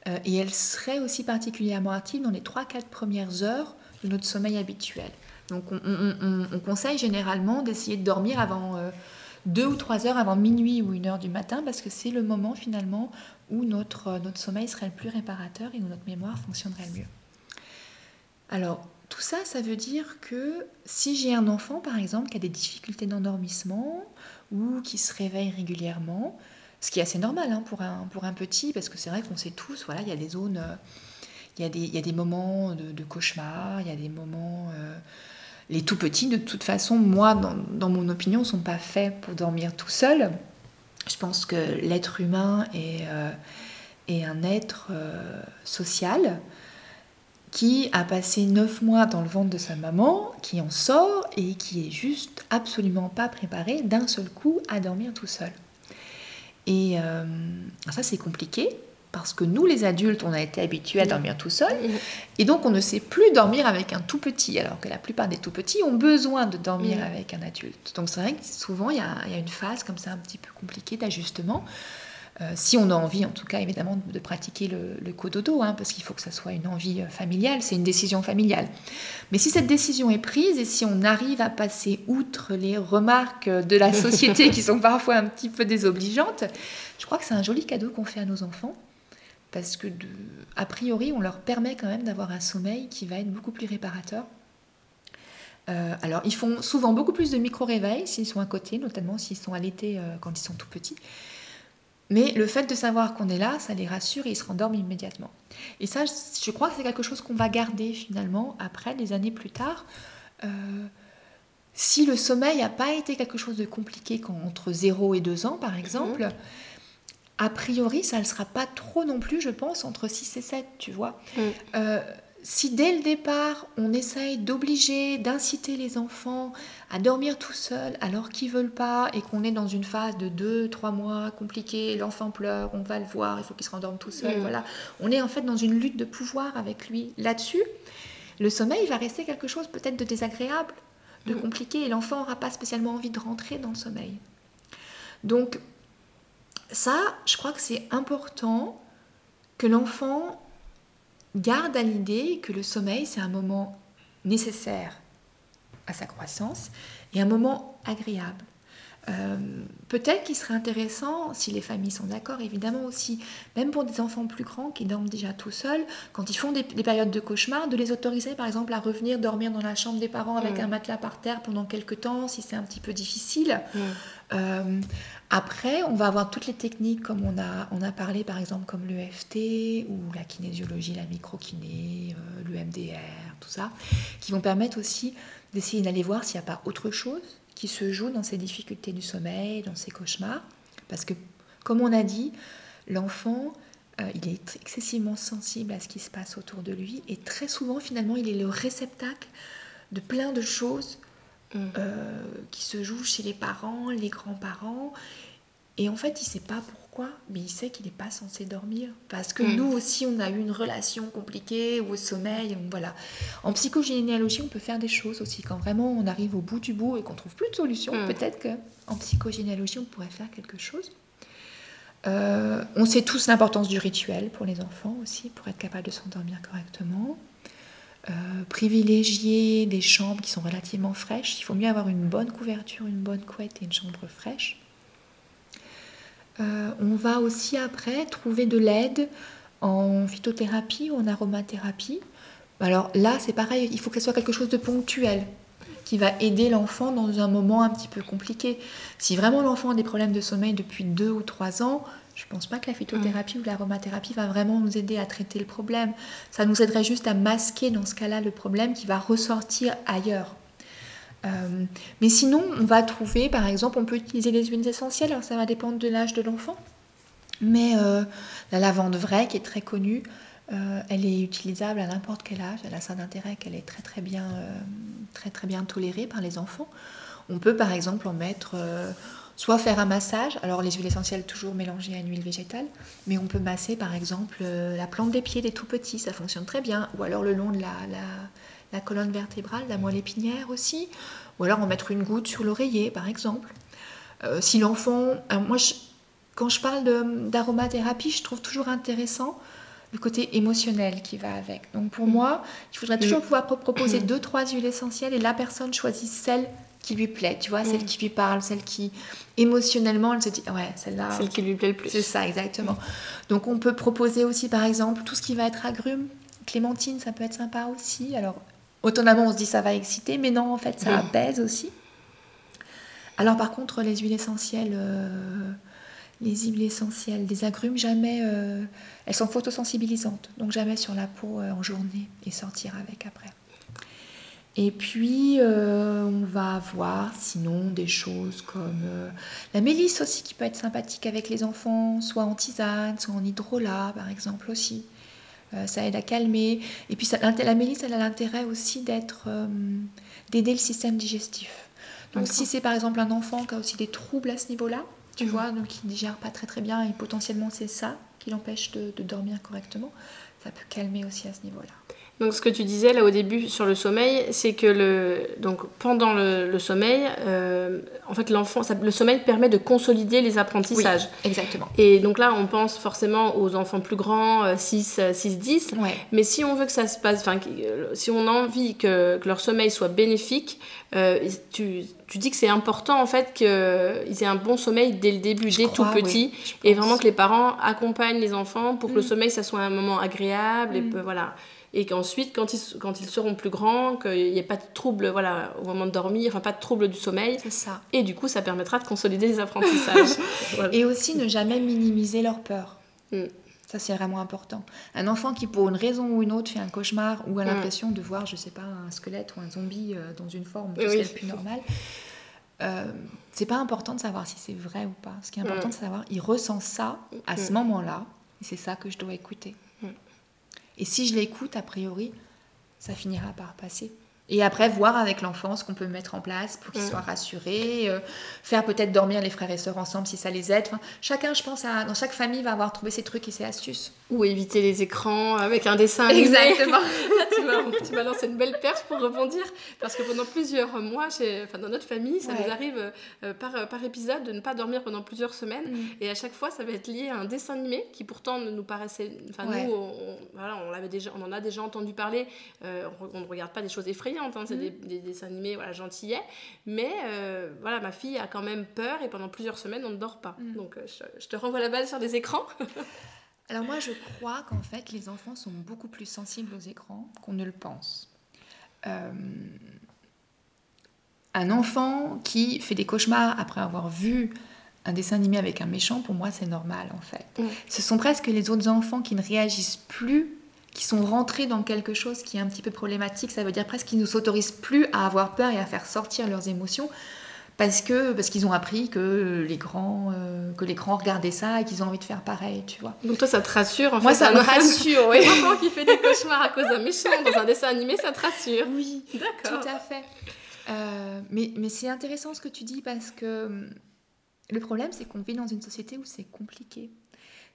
Euh, et elle serait aussi particulièrement active dans les 3-4 premières heures de notre sommeil habituel. Donc on, conseille généralement d'essayer de dormir avant euh, deux ou trois heures avant minuit ou une heure du matin parce que c'est le moment finalement où notre, euh, notre sommeil serait le plus réparateur et où notre mémoire fonctionnerait le mieux. Alors tout ça, ça veut dire que si j'ai un enfant par exemple qui a des difficultés d'endormissement ou qui se réveille régulièrement, ce qui est assez normal hein, pour, un, petit parce que c'est vrai qu'on sait tous, voilà, il y a des zones... Euh, il y, a des, moments de, cauchemar, il y a des moments les tout petits, de toute façon, moi, dans, mon opinion, sont pas faits pour dormir tout seul. Je pense que l'être humain est, euh, un être euh, social qui a passé neuf mois dans le ventre de sa maman, qui en sort et qui est juste absolument pas préparé d'un seul coup à dormir tout seul. Et euh, ça, c'est compliqué parce que nous, les adultes, on a été habitués à dormir tout seul, et donc on ne sait plus dormir avec un tout petit, alors que la plupart des tout petits ont besoin de dormir avec un adulte. Donc c'est vrai que souvent, il y, a, une phase comme ça un petit peu compliquée d'ajustement. Euh, si on a envie, en tout cas, évidemment, de pratiquer le, le cododo, hein, parce qu'il faut que ça soit une envie euh, familiale, c'est une décision familiale. Mais si cette décision est prise et si on arrive à passer outre les remarques de la (laughs) société qui sont parfois un petit peu désobligeantes, je crois que c'est un joli cadeau qu'on fait à nos enfants parce que a priori, on leur permet quand même d'avoir un sommeil qui va être beaucoup plus réparateur. Euh, alors, ils font souvent beaucoup plus de micro-réveils s'ils sont à côté, notamment s'ils sont allaités euh, quand ils sont tout petits. Mais le fait de savoir qu'on est là, ça les rassure et ils se rendorment immédiatement. Et ça, je crois que c'est quelque chose qu'on va garder finalement après, des années plus tard. Euh, si le sommeil n'a pas été quelque chose de compliqué quand, entre 0 et 2 ans, par exemple, mhm a priori, ça ne sera pas trop non plus, je pense, entre 6 et 7, tu vois. Mm. Euh, si dès le départ, on essaye d'obliger, d'inciter les enfants à dormir tout seuls alors qu'ils veulent pas et qu'on est dans une phase de 2-3 mois compliquée, l'enfant pleure, on va le voir, il faut qu'il se rendorme tout seul, mm. voilà. On est en fait dans une lutte de pouvoir avec lui là-dessus. Le sommeil va rester quelque chose peut-être de désagréable, de mm. compliqué et l'enfant n'aura pas spécialement envie de rentrer dans le sommeil. Donc ça, je crois que c'est important que l'enfant garde à l'idée que le sommeil, c'est un moment nécessaire à sa croissance et un moment agréable. Euh, peut-être qu'il serait intéressant, si les familles sont d'accord, évidemment aussi, même pour des enfants plus grands qui dorment déjà tout seuls, quand ils font des, périodes de cauchemar, de les autoriser par exemple à revenir dormir dans la chambre des parents avec un matelas par terre pendant quelques temps, si c'est un petit peu difficile. Euh, après, on va avoir toutes les techniques comme on a, on a parlé par exemple comme l'EFT ou la kinésiologie, la microkiné, euh, l'UMDR, tout ça, qui vont permettre aussi d'essayer d'aller voir s'il n'y a pas autre chose qui se joue dans ces difficultés du sommeil, dans ces cauchemars. Parce que, comme on a dit, l'enfant Euh, il est excessivement sensible à ce qui se passe autour de lui et très souvent finalement il est le réceptacle de plein de choses Mm. euh, qui se jouent chez les parents, les grands-parents. Et en fait, il ne sait pas pourquoi, mais il sait qu'il n'est pas censé dormir. Parce que Mm. nous aussi, on a eu une relation compliquée au sommeil. voilà. En psychogénéalogie, on peut faire des choses aussi. Quand vraiment on arrive au bout du bout et qu'on trouve plus de solution, Mm. peut-être qu'en psychogénéalogie, on pourrait faire quelque chose. Euh, on sait tous l'importance du rituel pour les enfants aussi, pour être capable de s'endormir correctement. Euh, privilégier des chambres qui sont relativement fraîches. Il faut mieux avoir une bonne couverture, une bonne couette et une chambre fraîche. Euh, on va aussi après trouver de l'aide en phytothérapie ou en aromathérapie. Alors là, c'est pareil, il faut que ce soit quelque chose de ponctuel qui va aider l'enfant dans un moment un petit peu compliqué. Si vraiment l'enfant a des problèmes de sommeil depuis deux ou trois ans, je ne pense pas que la phytothérapie ou l'aromathérapie va vraiment nous aider à traiter le problème. Ça nous aiderait juste à masquer dans ce cas-là le problème qui va ressortir ailleurs. Euh, mais sinon, on va trouver, par exemple, on peut utiliser les huiles essentielles, alors ça va dépendre de l'âge de l'enfant. Mais euh, la lavande vraie, qui est très connue, euh, elle est utilisable à n'importe quel âge. Elle a ça d'intérêt qu'elle est très très bien, très très bien tolérée par les enfants. On peut par exemple en mettre, soit faire un massage. Alors les huiles essentielles toujours mélangées à une huile végétale, mais on peut masser par exemple la plante des pieds des tout petits, ça fonctionne très bien. Ou alors le long de la, la colonne vertébrale, la moelle épinière aussi. Ou alors en mettre une goutte sur l'oreiller par exemple. Euh, si l'enfant, alors moi je- quand je parle d'aromathérapie, je trouve toujours intéressant le côté émotionnel qui va avec. Donc pour moi, il faudrait toujours pouvoir pro- proposer (clears throat) deux, trois huiles essentielles et la personne choisit celle qui lui plaît, tu vois, celle qui lui parle, celle qui émotionnellement, elle se dit, ouais, celle-là, Celle qui lui plaît le plus. c'est ça, exactement. Donc on peut proposer aussi, par exemple, tout ce qui va être agrumes. Clémentine, ça peut être sympa aussi. Alors, autonomement, on se dit ça va exciter, mais non, en fait, ça apaise aussi. Alors, par contre, les huiles essentielles, euh, les huiles essentielles des agrumes, jamais, euh, elles sont photosensibilisantes, donc jamais sur la peau euh, en journée et sortir avec après. Et puis, on va avoir sinon des choses comme la mélisse aussi qui peut être sympathique avec les enfants, soit en tisane, soit en hydrolat par exemple aussi. Euh, ça aide à calmer. Et puis ça- la mélisse, elle a l'intérêt aussi d'être, euh, d'aider le système digestif. Donc si c'est par exemple un enfant qui a aussi des troubles à ce niveau-là, tu Mhm. vois, donc qui ne digère pas très très bien et potentiellement c'est ça qui l'empêche de, de dormir correctement, ça peut calmer aussi à ce niveau-là. Donc ce que tu disais là au début sur le sommeil, c'est que le, donc, pendant le, le sommeil, euh, en fait l'enfant, ça- le sommeil permet de consolider les apprentissages. Exactement. Et donc là, on pense forcément aux enfants plus grands, euh, 6, 6, 10. Ouais. Mais si on veut que ça se passe, enfin, euh, si on a envie que, que leur sommeil soit bénéfique, euh, tu, tu dis que c'est important en fait qu'ils aient un bon sommeil dès le début, Je dès crois, tout petit, oui, et vraiment que les parents accompagnent les enfants pour que le Mm. sommeil ça soit un moment agréable et Mm. voilà. Et qu'ensuite, quand ils, quand ils seront plus grands, qu'il n'y ait pas de trouble voilà, au moment de dormir, enfin pas de trouble du sommeil. C'est ça. Et du coup, ça permettra de consolider les apprentissages. (laughs) (laughs) Voilà. Et aussi ne jamais minimiser leur peur. Mm. Ça, c'est vraiment important. Un enfant qui, pour une raison ou une autre, fait un cauchemar ou a Mm. l'impression de voir, je sais pas, un squelette ou un zombie euh, dans une forme tout Oui. ce qui est plus normal, euh, c'est pas important de savoir si c'est vrai ou pas. Ce qui est important, Mm. c'est de savoir, il ressent ça à ce moment-là, et c'est ça que je dois écouter. Et si je l'écoute, a priori, ça finira par passer. Et après, voir avec l'enfant ce qu'on peut mettre en place pour qu'il Mm. soit rassuré, euh, faire peut-être dormir les frères et sœurs ensemble si ça les aide. Enfin, chacun, je pense, à, dans chaque famille va avoir trouvé ses trucs et ses astuces. Ou éviter les écrans avec un dessin. Exactement. Là, (laughs) tu m'as- lancé une belle perche pour rebondir. Parce que pendant plusieurs mois, chez- enfin, dans notre famille, ça Ouais. nous arrive euh, par, par épisode de ne pas dormir pendant plusieurs semaines. Mm. Et à chaque fois, ça va être lié à un dessin animé qui pourtant nous paraissait. Enfin, Ouais. nous, on, on- voilà, on, l'avait déjà, on en a déjà entendu parler. Euh, on ne regarde pas des choses effrayantes, hein, c'est Mm. des, des dessins animés voilà, gentillets. Mais euh, voilà, ma fille a quand même peur et pendant plusieurs semaines, on ne dort pas. Mm. Donc, euh, je, je te renvoie la balle sur des écrans. (laughs) Alors moi, je crois qu'en fait, les enfants sont beaucoup plus sensibles aux écrans qu'on ne le pense. Euh, un enfant qui fait des cauchemars après avoir vu un dessin animé avec un méchant, pour moi, c'est normal en fait. Mm. Ce sont presque les autres enfants qui ne réagissent plus, qui sont rentrés dans quelque chose qui est un petit peu problématique. Ça veut dire presque qu'ils ne s'autorisent plus à avoir peur et à faire sortir leurs émotions parce que parce qu'ils ont appris que les grands euh, que les grands regardaient ça et qu'ils ont envie de faire pareil, tu vois. Donc toi ça te rassure en Moi fait ça me rassure, oui. Un enfant qui fait des cauchemars à cause d'un méchant dans un dessin animé, ça te rassure. Oui, D'accord. tout à fait. Euh, mais mais c'est intéressant ce que tu dis parce que hum, le problème c'est qu'on vit dans une société où c'est compliqué.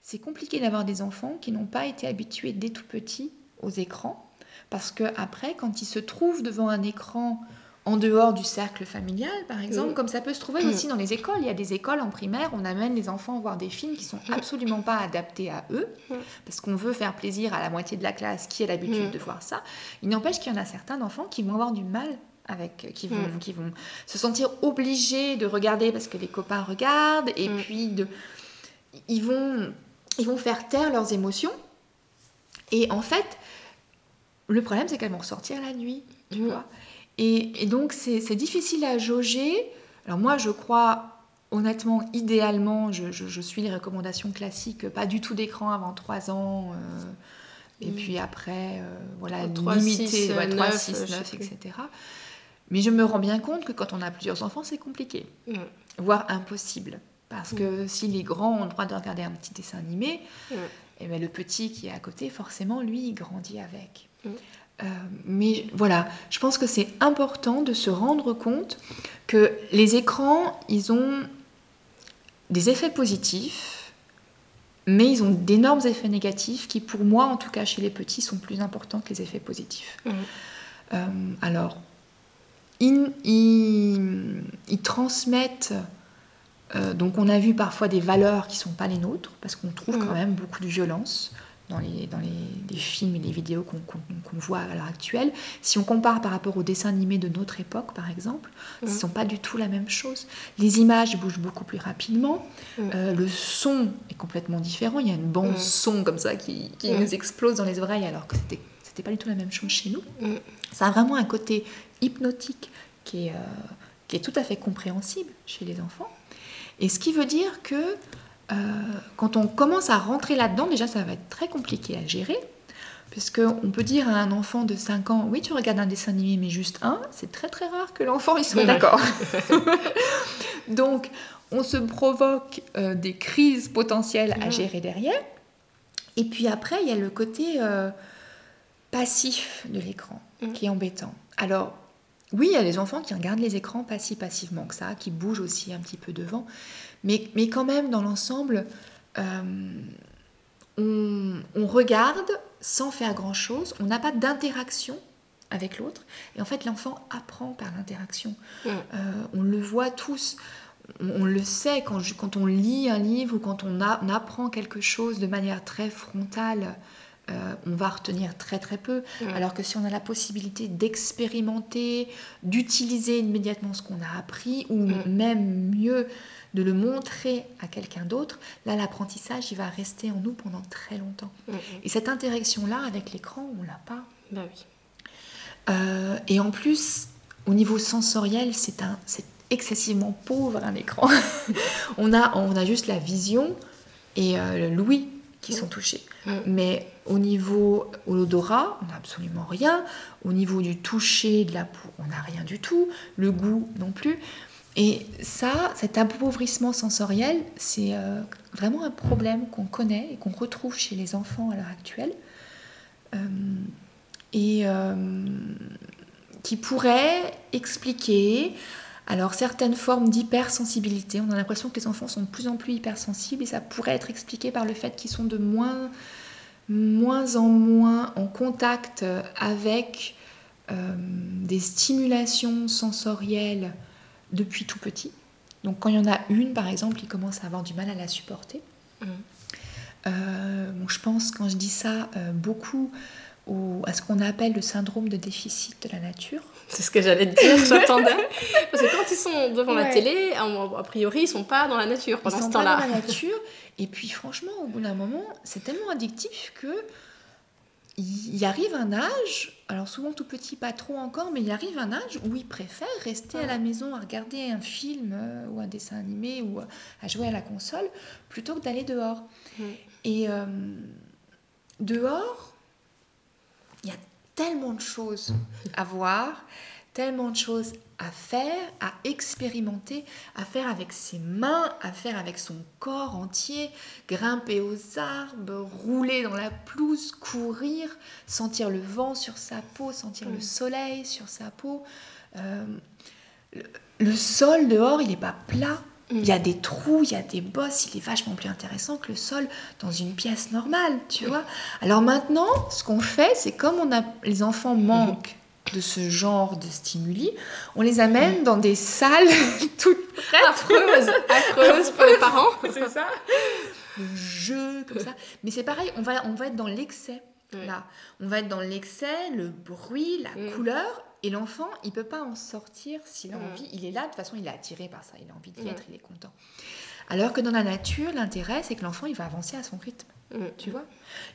C'est compliqué d'avoir des enfants qui n'ont pas été habitués dès tout petits aux écrans parce que après quand ils se trouvent devant un écran en dehors du cercle familial, par exemple, Mhm. comme ça peut se trouver Mhm. aussi dans les écoles. Il y a des écoles en primaire, on amène les enfants voir des films qui sont absolument pas adaptés à eux, Mhm. parce qu'on veut faire plaisir à la moitié de la classe qui a l'habitude de voir ça. Il n'empêche qu'il y en a certains d'enfants qui vont avoir du mal avec, qui vont, qui vont se sentir obligés de regarder parce que les copains regardent, et puis de, ils vont, ils vont faire taire leurs émotions. Et en fait, le problème, c'est qu'elles vont ressortir la nuit, tu vois. Et, et donc, c'est difficile à jauger. Alors moi, je crois, honnêtement, idéalement, je, je- je suis les recommandations classiques, pas du tout d'écran avant 3 ans. euh, et Mhm. puis après, euh, voilà, 3, limiter, 6, ouais, 3, 9, 6, je sais 9, plus. etc. Mais je me rends bien compte que quand on a plusieurs enfants, c'est compliqué, Mhm. voire impossible. Parce que si les grands ont le droit de regarder un petit dessin animé, eh ben, le petit qui est à côté, forcément, lui, il grandit avec. Mhm. Euh, mais voilà, je pense que c'est important de se rendre compte que les écrans, ils ont des effets positifs, mais ils ont d'énormes effets négatifs qui, pour moi, en tout cas chez les petits, sont plus importants que les effets positifs. Mhm. Euh, alors, ils, ils- ils transmettent, euh, donc on a vu parfois des valeurs qui ne sont pas les nôtres, parce qu'on trouve quand même beaucoup de violence dans les, dans les, les films et les vidéos qu'on qu'on voit à l'heure actuelle. Si on compare par rapport aux dessins animés de notre époque, par exemple, Mhm. ce ne sont pas du tout la même chose. Les images bougent beaucoup plus rapidement, Mhm. euh, le son est complètement différent, il y a une bande son comme ça qui, qui nous explose dans les oreilles alors que c'était pas du tout la même chose chez nous. Ça a vraiment un côté hypnotique qui est, euh, qui est tout à fait compréhensible chez les enfants. Et ce qui veut dire que euh, quand on commence à rentrer là-dedans, déjà ça va être très compliqué à gérer. Puisque on peut dire à un enfant de 5 ans, oui, tu regardes un dessin animé, mais juste un, c'est très très rare que l'enfant il soit d'accord. (laughs) Donc, on se provoque euh, des crises potentielles à gérer derrière. Et puis après, il y a le côté euh, passif de l'écran Mhm. qui est embêtant. Alors, oui, il y a des enfants qui regardent les écrans pas si passivement que ça, qui bougent aussi un petit peu devant, mais, mais quand même, dans l'ensemble, euh, on, on regarde sans faire grand-chose, on n'a pas d'interaction avec l'autre, et en fait, l'enfant apprend par l'interaction. Mhm. Euh, on le voit tous. On, on le sait quand, je- quand on lit un livre ou quand on, a- on apprend quelque chose de manière très frontale, euh, on va retenir très très peu. Alors que si on a la possibilité d'expérimenter, d'utiliser immédiatement ce qu'on a appris, ou même mieux, de le montrer à quelqu'un d'autre, là l'apprentissage il va rester en nous pendant très longtemps. Et cette interaction-là avec l'écran, on l'a pas. Bah oui. Euh, et en plus, au niveau sensoriel, c'est un, c'est excessivement pauvre un écran. (laughs) on, a, on a juste la vision et euh, l'ouïe qui sont touchés. Mm. Mais au niveau de l'odorat, on n'a absolument rien. Au niveau du toucher, de la peau, on n'a rien du tout. Le goût non plus. Et ça, cet appauvrissement sensoriel, c'est euh, vraiment un problème qu'on connaît et qu'on retrouve chez les enfants à l'heure actuelle. Euh, et euh, qui pourrait expliquer alors certaines formes d'hypersensibilité. On a l'impression que les enfants sont de plus en plus hypersensibles et ça pourrait être expliqué par le fait qu'ils sont de moins, moins en moins en contact avec euh, des stimulations sensorielles depuis tout petit. Donc quand il y en a une, par exemple, ils commencent à avoir du mal à la supporter. Mhm. Euh, bon, je pense, quand je dis ça, euh, beaucoup au- à ce qu'on appelle le syndrome de déficit de la nature. (laughs) C'est ce que j'allais te dire, j'attendais. (laughs) Parce que quand ils sont devant la télé, a priori, ils sont pas dans la nature Ils pendant sont ce pas temps-là. dans la (laughs) nature. Et puis franchement, au bout d'un moment, c'est tellement addictif que il arrive un âge, alors souvent tout petit, pas trop encore, mais il arrive un âge où ils préfèrent rester à la maison à regarder un film euh, ou un dessin animé ou à jouer à la console plutôt que d'aller dehors. Et euh, dehors, il y a tellement de choses à voir, tellement de choses à faire, à expérimenter, à faire avec ses mains, à faire avec son corps entier, grimper aux arbres, rouler dans la pelouse, courir, sentir le vent sur sa peau, sentir le soleil sur sa peau. Euh, le, le sol dehors, il n'est pas plat. Il y a des trous, il y a des bosses, il est vachement plus intéressant que le sol dans une pièce normale, tu vois. Alors maintenant, ce qu'on fait, c'est comme on a, les enfants manquent de ce genre de stimuli, on les amène dans des salles (laughs) toutes affreuses, affreuses pour les parents. c'est ça. Le jeu, comme ça. Mais c'est pareil, on va, on va être dans l'excès. Là, on va être dans l'excès, le bruit, la Mm. couleur, et l'enfant, il peut pas en sortir s'il a Mm. envie. Il est là, de toute façon, il est attiré par ça, il a envie d'y Mm. être, il est content. Alors que dans la nature, l'intérêt, c'est que l'enfant, il va avancer à son rythme, Mm. tu vois.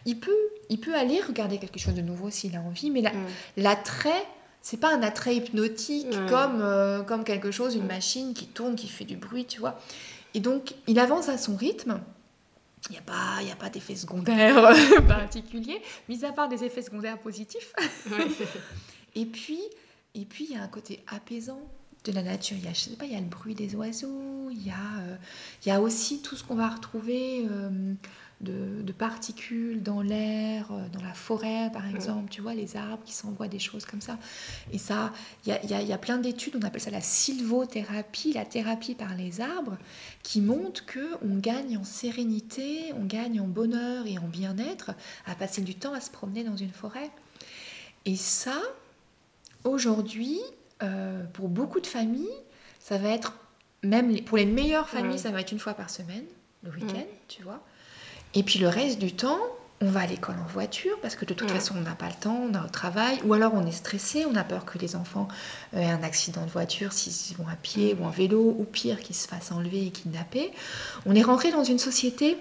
Il peut, il peut aller regarder quelque chose de nouveau s'il a envie, mais la- l'attrait, c'est pas un attrait hypnotique comme, euh, comme quelque chose, une machine qui tourne, qui fait du bruit, tu vois. Et donc, il avance à son rythme. Il n'y a pas, il y a pas d'effet secondaire (laughs) particulier, mis à part des effets secondaires positifs. Ouais. (laughs) Et puis, et puis il y a un côté apaisant de la nature. Il y a, je sais pas, il y a le bruit des oiseaux, il y a, euh, il y a aussi tout ce qu'on va retrouver euh, de, de particules dans l'air, euh, dans la forêt par exemple, tu vois, les arbres qui s'envoient des choses comme ça. Et ça, il y a, y y plein d'études, on appelle ça la sylvothérapie, la thérapie par les arbres, qui montrent que on gagne en sérénité, on gagne en bonheur et en bien-être à passer du temps à se promener dans une forêt. Et ça, aujourd'hui, euh, pour beaucoup de familles, ça va être, même les- pour les meilleures familles, ça va être une fois par semaine, le week-end, Ouais. tu vois. Et puis le reste du temps, on va à l'école en voiture parce que de toute Ouais. façon, on n'a pas le temps, on a au travail, ou alors on est stressé, on a peur que les enfants aient un accident de voiture s'ils vont à pied ou en vélo, ou pire, qu'ils se fassent enlever et kidnapper. On est rentré dans une société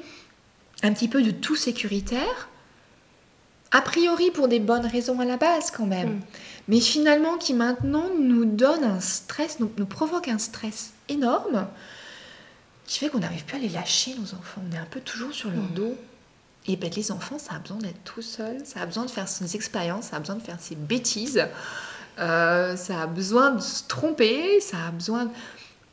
un petit peu de tout sécuritaire, a priori pour des bonnes raisons à la base quand même, Mm. mais finalement qui maintenant nous donne un stress, nous, nous provoque un stress énorme, qui fait qu'on n'arrive plus à les lâcher, nos enfants. On est un peu toujours sur leur Mm. dos. Et ben, les enfants, ça a besoin d'être tout seul, ça a besoin de faire ses expériences, ça a besoin de faire ses bêtises, euh, ça a besoin de se tromper, ça a besoin...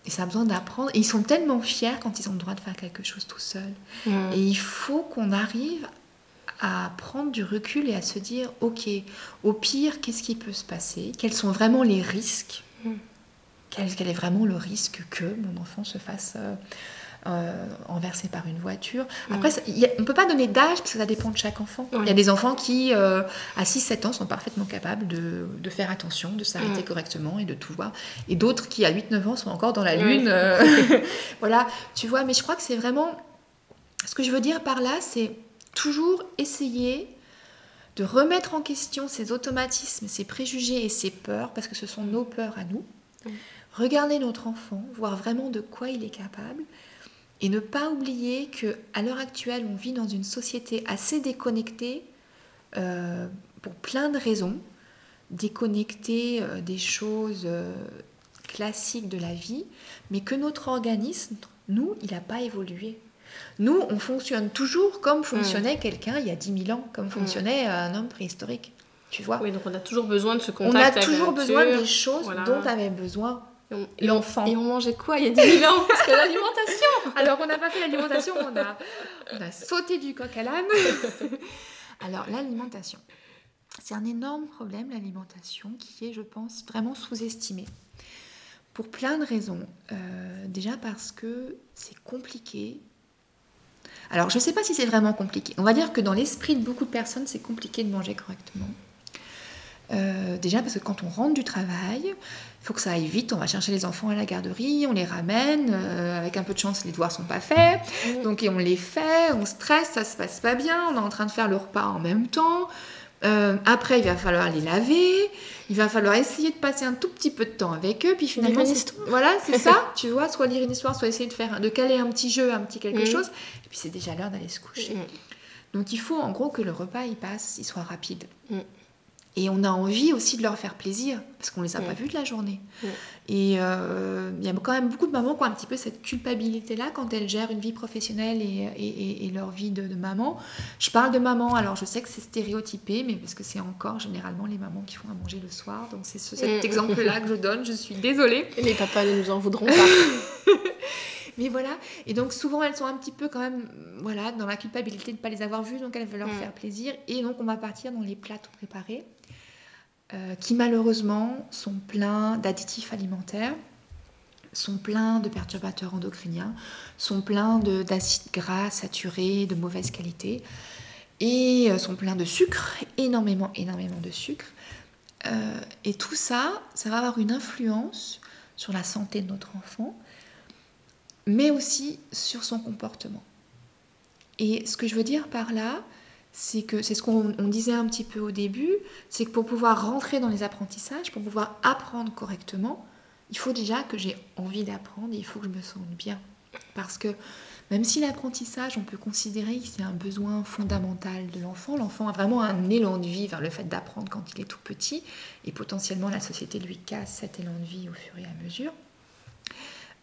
Et ça a besoin d'apprendre. Et ils sont tellement fiers quand ils ont le droit de faire quelque chose tout seul. Mm. Et il faut qu'on arrive à prendre du recul et à se dire, ok, au pire, qu'est-ce qui peut se passer? Quels sont vraiment les risques? Mm. Quel, quel est vraiment le risque que mon enfant se fasse euh, euh, renverser par une voiture Après, ça- il y a- on ne peut pas donner d'âge parce que ça dépend de chaque enfant. Il y a des enfants qui, euh, à 6-7 ans, sont parfaitement capables de, de faire attention, de s'arrêter Mm. correctement et de tout voir. Et d'autres qui, à 8-9 ans, sont encore dans la Oui. lune. euh, (laughs) (laughs) voilà, tu vois, mais je crois que c'est vraiment... Ce que je veux dire par là, c'est toujours essayer de remettre en question ces automatismes, ces préjugés et ces peurs, parce que ce sont nos peurs à nous. Mm. Regarder notre enfant, voir vraiment de quoi il est capable, et ne pas oublier que à l'heure actuelle, on vit dans une société assez déconnectée euh, pour plein de raisons, déconnectée euh, des choses euh, classiques de la vie, mais que notre organisme, nous, il n'a pas évolué. Nous, on fonctionne toujours comme fonctionnait quelqu'un il y a 10 000 ans, comme fonctionnait un homme préhistorique. Tu vois Oui, donc on a toujours besoin de ce On contact a avec la toujours besoin des choses voilà. dont avait besoin Et on- l'enfant. Et on mangeait quoi il y a 10 000 ans Parce que l'alimentation (laughs) Alors, on n'a pas fait l'alimentation, on a, on a sauté du coq à l'âne. (laughs) Alors, l'alimentation. C'est un énorme problème, l'alimentation, qui est, je pense, vraiment sous-estimé. Pour plein de raisons. Euh, déjà parce que c'est compliqué. Alors, je ne sais pas si c'est vraiment compliqué. On va dire que dans l'esprit de beaucoup de personnes, c'est compliqué de manger correctement. Euh, déjà parce que quand on rentre du travail, il faut que ça aille vite. On va chercher les enfants à la garderie, on les ramène. euh, avec un peu de chance, les devoirs sont pas faits. Donc et on les fait, on stresse, ça se passe pas bien. On est en train de faire le repas en même temps. Euh, après, il va falloir les laver. Il va falloir essayer de passer un tout petit peu de temps avec eux. Puis finalement, Lire une c'est- histoire. voilà, c'est ça. (laughs) Tu vois, soit lire une histoire, soit essayer de faire, de caler un petit jeu, un petit quelque chose. Et puis c'est déjà l'heure d'aller se coucher. Donc il faut en gros que le repas il passe, il soit rapide. Et on a envie aussi de leur faire plaisir, parce qu'on ne les a pas vus de la journée. Et euh, il y a quand même beaucoup de mamans qui ont un petit peu cette culpabilité-là quand elles gèrent une vie professionnelle et, et, leur vie de, maman. Je parle de maman, alors je sais que c'est stéréotypé, mais parce que c'est encore généralement les mamans qui font à manger le soir. Donc c'est cet mm. exemple-là que je donne, je suis désolée. Les papas ne nous en voudront pas. (laughs) Mais voilà, et donc souvent elles sont un petit peu quand même voilà, dans la culpabilité de ne pas les avoir vues, donc elles veulent leur mm. faire plaisir. Et donc on va partir dans les plats tout préparés. Euh, qui malheureusement sont pleins d'additifs alimentaires, sont pleins de perturbateurs endocriniens, sont pleins d'acides gras saturés de mauvaise qualité et euh, sont pleins de sucre, énormément, énormément de sucre. Euh, et tout ça, ça va avoir une influence sur la santé de notre enfant, mais aussi sur son comportement. Et ce que je veux dire par là, c'est que c'est ce qu'on disait un petit peu au début, c'est que pour pouvoir rentrer dans les apprentissages, pour pouvoir apprendre correctement, il faut déjà que j'ai envie d'apprendre et il faut que je me sente bien. Parce que même si l'apprentissage, on peut considérer que c'est un besoin fondamental de l'enfant, l'enfant a vraiment un élan de vie vers le fait d'apprendre quand il est tout petit, et potentiellement la société lui casse cet élan de vie au fur et à mesure.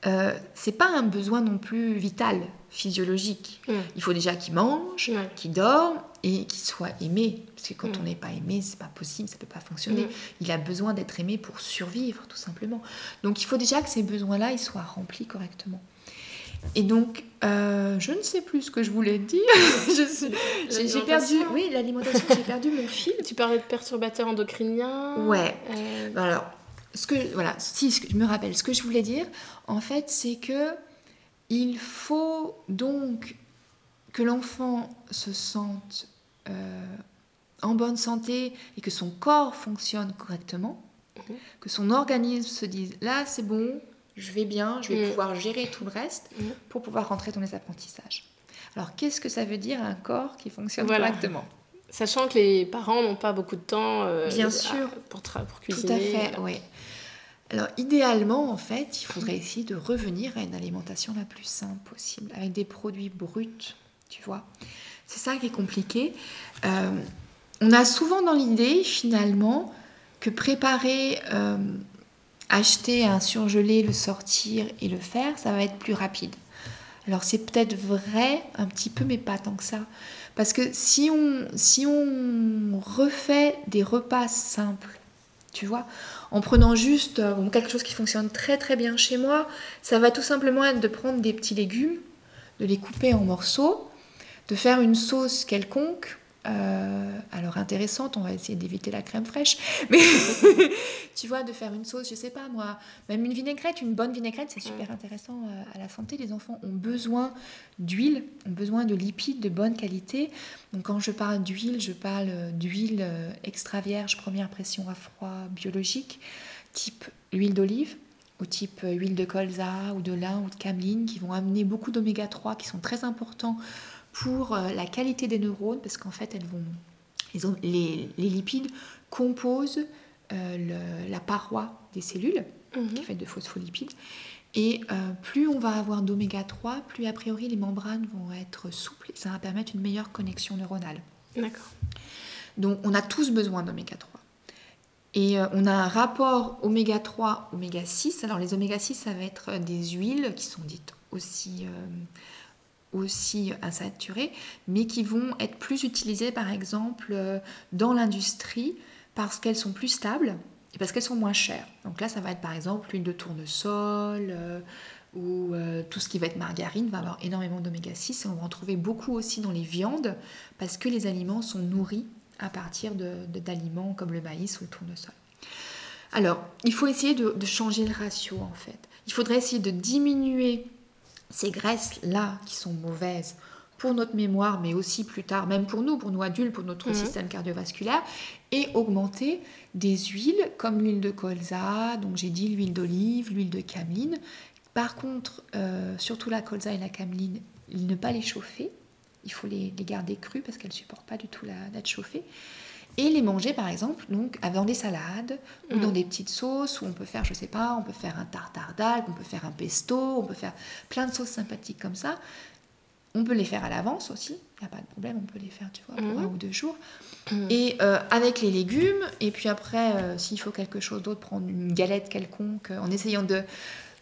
Euh, c'est pas un besoin non plus vital, physiologique. Il faut déjà qu'il mange, qu'il dorme et qu'il soit aimé. Parce que quand mm. on n'est pas aimé, c'est pas possible, ça peut pas fonctionner. Mm. Il a besoin d'être aimé pour survivre, tout simplement. Donc il faut déjà que ces besoins-là, ils soient remplis correctement. Et donc, euh, je ne sais plus ce que je voulais dire. (laughs) j'ai perdu, oui, l'alimentation, j'ai perdu mon fil. Tu parlais de perturbateurs endocriniens. Ouais. Euh, alors, ce que, voilà, si je me rappelle, ce que je voulais dire, en fait, c'est que il faut donc que l'enfant se sente euh, en bonne santé et que son corps fonctionne correctement, mhm. que son organisme se dise là c'est bon, je vais bien, je vais mhm. pouvoir gérer tout le reste mhm. pour pouvoir rentrer dans les apprentissages. Alors qu'est-ce que ça veut dire un corps qui fonctionne correctement? Sachant que les parents n'ont pas beaucoup de temps euh, Bien sûr. pour, pour cuisiner. Tout à fait, oui. Alors idéalement, en fait, il faudrait essayer de revenir à une alimentation la plus simple possible, avec des produits bruts, tu vois. C'est ça qui est compliqué. Euh, on a souvent dans l'idée, finalement, que préparer, euh, acheter un surgelé, le sortir et le faire, ça va être plus rapide. Alors c'est peut-être vrai un petit peu, mais pas tant que ça. Parce que si on, refait des repas simples, tu vois, en prenant juste euh, quelque chose qui fonctionne très très bien chez moi, ça va tout simplement être de prendre des petits légumes, de les couper en morceaux, de faire une sauce quelconque, euh, alors intéressante, on va essayer d'éviter la crème fraîche, (laughs) mais (laughs) tu vois, de faire une sauce, je sais pas moi, même une vinaigrette, une bonne vinaigrette, c'est super intéressant euh, à la santé. Les enfants ont besoin d'huile, ont besoin de lipides de bonne qualité. Donc quand je parle d'huile, je parle euh, d'huile extra vierge, première pression à froid biologique, type huile d'olive ou type huile de colza ou de lin ou de cameline qui vont amener beaucoup d'oméga 3 qui sont très importants pour euh, la qualité des neurones, parce qu'en fait, elles vont, les, lipides composent euh, la paroi des cellules, mhm. qui est faite de phospholipides. Et euh, plus on va avoir d'oméga 3, plus a priori les membranes vont être souples et ça va permettre une meilleure connexion neuronale. D'accord. Donc on a tous besoin d'oméga 3. Et on a un rapport oméga 3, oméga 6. Alors les oméga 6, ça va être des huiles qui sont dites aussi aussi insaturées, mais qui vont être plus utilisées par exemple euh, dans l'industrie parce qu'elles sont plus stables et parce qu'elles sont moins chères. Donc là, ça va être par exemple l'huile de tournesol euh, ou euh, tout ce qui va être margarine va avoir énormément d'oméga 6 et on va en trouver beaucoup aussi dans les viandes parce que les aliments sont nourris à partir d'aliments comme le maïs ou le tournesol. Alors, il faut essayer de changer le ratio en fait. Il faudrait essayer de diminuer ces graisses-là qui sont mauvaises pour notre mémoire, mais aussi plus tard, même pour nous, pour nous adultes, pour notre mhm. système cardiovasculaire, et augmenter des huiles comme l'huile de colza, donc j'ai dit l'huile d'olive, l'huile de cameline. Par contre, euh, surtout la colza et la cameline, ne pas les chauffer. Il faut les, garder crues parce qu'elles ne supportent pas du tout d'être chauffées et les manger par exemple donc avant des salades ou dans mm. des petites sauces où on peut faire je sais pas on peut faire un tartare d'algues on peut faire un pesto on peut faire plein de sauces sympathiques comme ça On peut les faire à l'avance aussi, il n'y a pas de problème, on peut les faire, tu vois, pour Mhm. un ou deux jours. Mhm. Et euh, avec les légumes, et puis après, euh, s'il faut quelque chose d'autre, prendre une galette quelconque, euh, en essayant de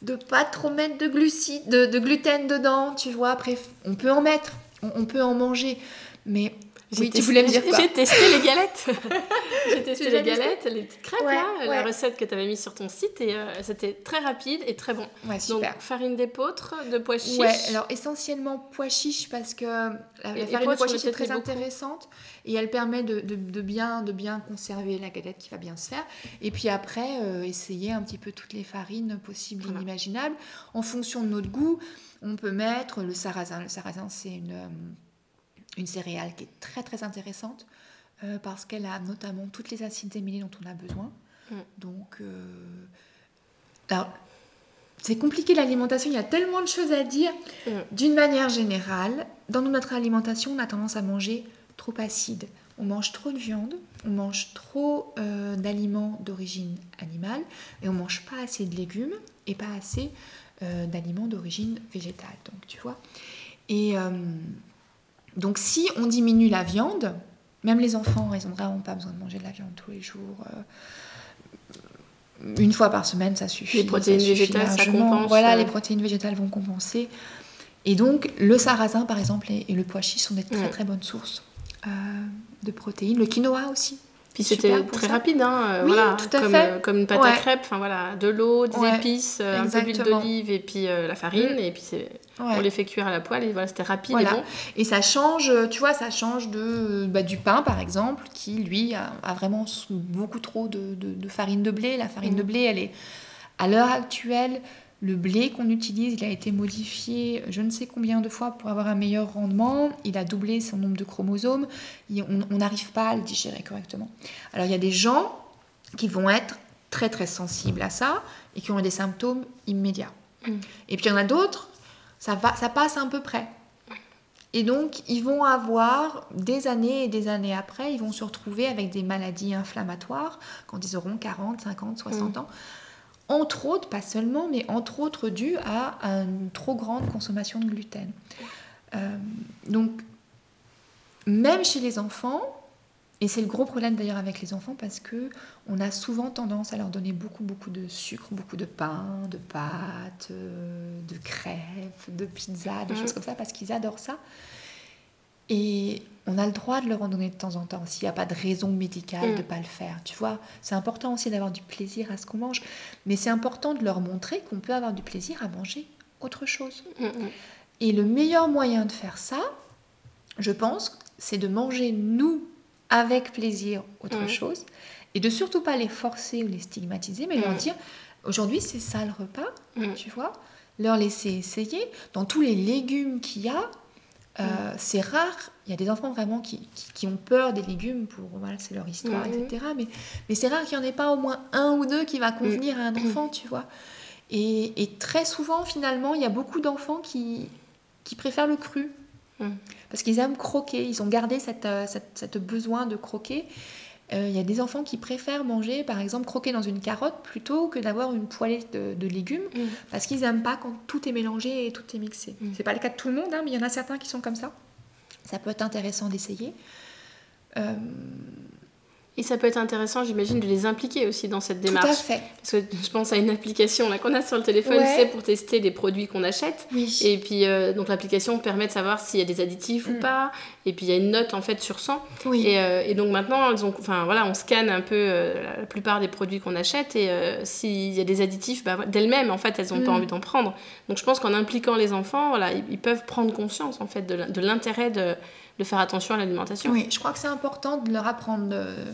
de pas trop mettre de glucides, de, de gluten dedans, tu vois. Après, on peut en mettre, on, on peut en manger, mais Oui, tu voulais me dire quoi J'ai testé les galettes. (laughs) j'ai testé les galettes, les petites crêpes Ouais, là, la recette que tu avais mise sur ton site et euh, c'était très rapide et très bon. Ouais, Donc super. farine d'épeautre, de pois chiches. Ouais, alors essentiellement pois chiches parce que la, la Et- farine de pois tu chiches est très beaucoup. intéressante et elle permet de, de- de bien, de bien conserver la galette qui va bien se faire. Et puis après, euh, essayer un petit peu toutes les farines possibles et Voilà. inimaginables. En fonction de notre goût, on peut mettre le sarrasin. Le sarrasin, c'est une, euh, une céréale qui est très très intéressante euh, parce qu'elle a notamment toutes les acides aminés dont on a besoin. Mm. Donc, euh, alors, c'est compliqué l'alimentation, il y a tellement de choses à dire. Mm. D'une manière générale, dans notre alimentation, on a tendance à manger trop acide. On mange trop de viande, on mange trop euh, d'aliments d'origine animale et on mange pas assez de légumes et pas assez d'aliments d'origine végétale. Donc tu vois. Et donc si on diminue la viande, même les enfants, ils ont vraiment pas besoin de manger de la viande tous les jours. euh, une fois par semaine, ça suffit. Les protéines ça végétales, ça compense, Voilà, euh. les protéines végétales vont compenser. Et donc, le sarrasin, par exemple, et, le pois chiche sont des très très bonnes sources euh, de protéines. Le quinoa aussi. Puis c'était très ça. rapide, hein, euh, Oui, voilà, tout à comme, fait. euh, comme une pâte Ouais. à crêpes, enfin voilà, de l'eau, des Ouais, épices, euh, un peu d'huile d'olive et puis euh, la farine, Mm. et puis Ouais. on les fait cuire à la poêle, et voilà, c'était rapide Voilà. et bon. Et ça change, tu vois, ça change de, bah, du pain, par exemple, qui, lui, a, a vraiment beaucoup trop de, de- de farine de blé. La farine de blé, elle est, à l'heure actuelle, le blé qu'on utilise, il a été modifié je ne sais combien de fois pour avoir un meilleur rendement. Il a doublé son nombre de chromosomes. Et on n'arrive pas à le digérer correctement. Alors, il y a des gens qui vont être très, très sensibles à ça et qui ont des symptômes immédiats. Mhm. Et puis, il y en a d'autres, ça, va, ça passe à peu près. Et donc, ils vont avoir des années et des années après, ils vont se retrouver avec des maladies inflammatoires quand ils auront 40, 50, 60 ans. Entre autres, pas seulement, mais entre autres dû à une trop grande consommation de gluten. Euh, donc, même chez les enfants, et c'est le gros problème d'ailleurs avec les enfants parce que on a souvent tendance à leur donner beaucoup beaucoup de sucre, beaucoup de pain, de pâtes, euh, de crêpes, de pizza, des Mhm. choses comme ça parce qu'ils adorent ça. Et on a le droit de leur en donner de temps en temps s'il n'y a pas de raison médicale Mm. de ne pas le faire. Tu vois, c'est important aussi d'avoir du plaisir à ce qu'on mange, mais c'est important de leur montrer qu'on peut avoir du plaisir à manger autre chose. Mm, mm. Et le meilleur moyen de faire ça, je pense, c'est de manger nous avec plaisir autre chose et de surtout pas les forcer ou les stigmatiser, mais leur dire aujourd'hui c'est ça le repas, tu vois, leur laisser essayer. Dans tous les légumes qu'il y a, euh, Mm. c'est rare. Il y a des enfants vraiment qui, qui- qui ont peur des légumes pour voilà, c'est leur histoire, Mhm. etc. Mais, mais c'est rare qu'il n'y en ait pas au moins un ou deux qui va Mm. convenir à un enfant, tu vois. Et, et très souvent, finalement, il y a beaucoup d'enfants qui, qui préfèrent le cru. Mm. Parce qu'ils aiment croquer, ils ont gardé cette, euh, cette, cette besoin de croquer. Euh, Il y a des enfants qui préfèrent manger, par exemple, croquer dans une carotte plutôt que d'avoir une poêlée de, de légumes, Mm. parce qu'ils n'aiment pas quand tout est mélangé et tout est mixé. Mm. C'est pas le cas de tout le monde, hein, mais il y en a certains qui sont comme ça. Ça peut être intéressant d'essayer. Euh, Et ça peut être intéressant, j'imagine, de les impliquer aussi dans cette tout à démarche. fait. Parce que je pense à une application là qu'on a sur le téléphone, Ouais. c'est pour tester les produits qu'on achète. Oui. Et puis, euh, donc l'application permet de savoir s'il y a des additifs ou Mm. pas. Et puis, il y a une note en fait sur 100. oui. Et, euh, et donc maintenant, enfin, voilà, on scanne un peu euh, la, plupart des produits qu'on achète. Et s'il y a des additifs, bah, d'elles-mêmes, en fait, elles n'ont pas Mm. envie d'en prendre. Donc je pense qu'en impliquant les enfants, voilà, ils, ils peuvent prendre conscience en fait de l'intérêt de, de faire attention à l'alimentation. Oui, je crois que c'est important de leur apprendre euh,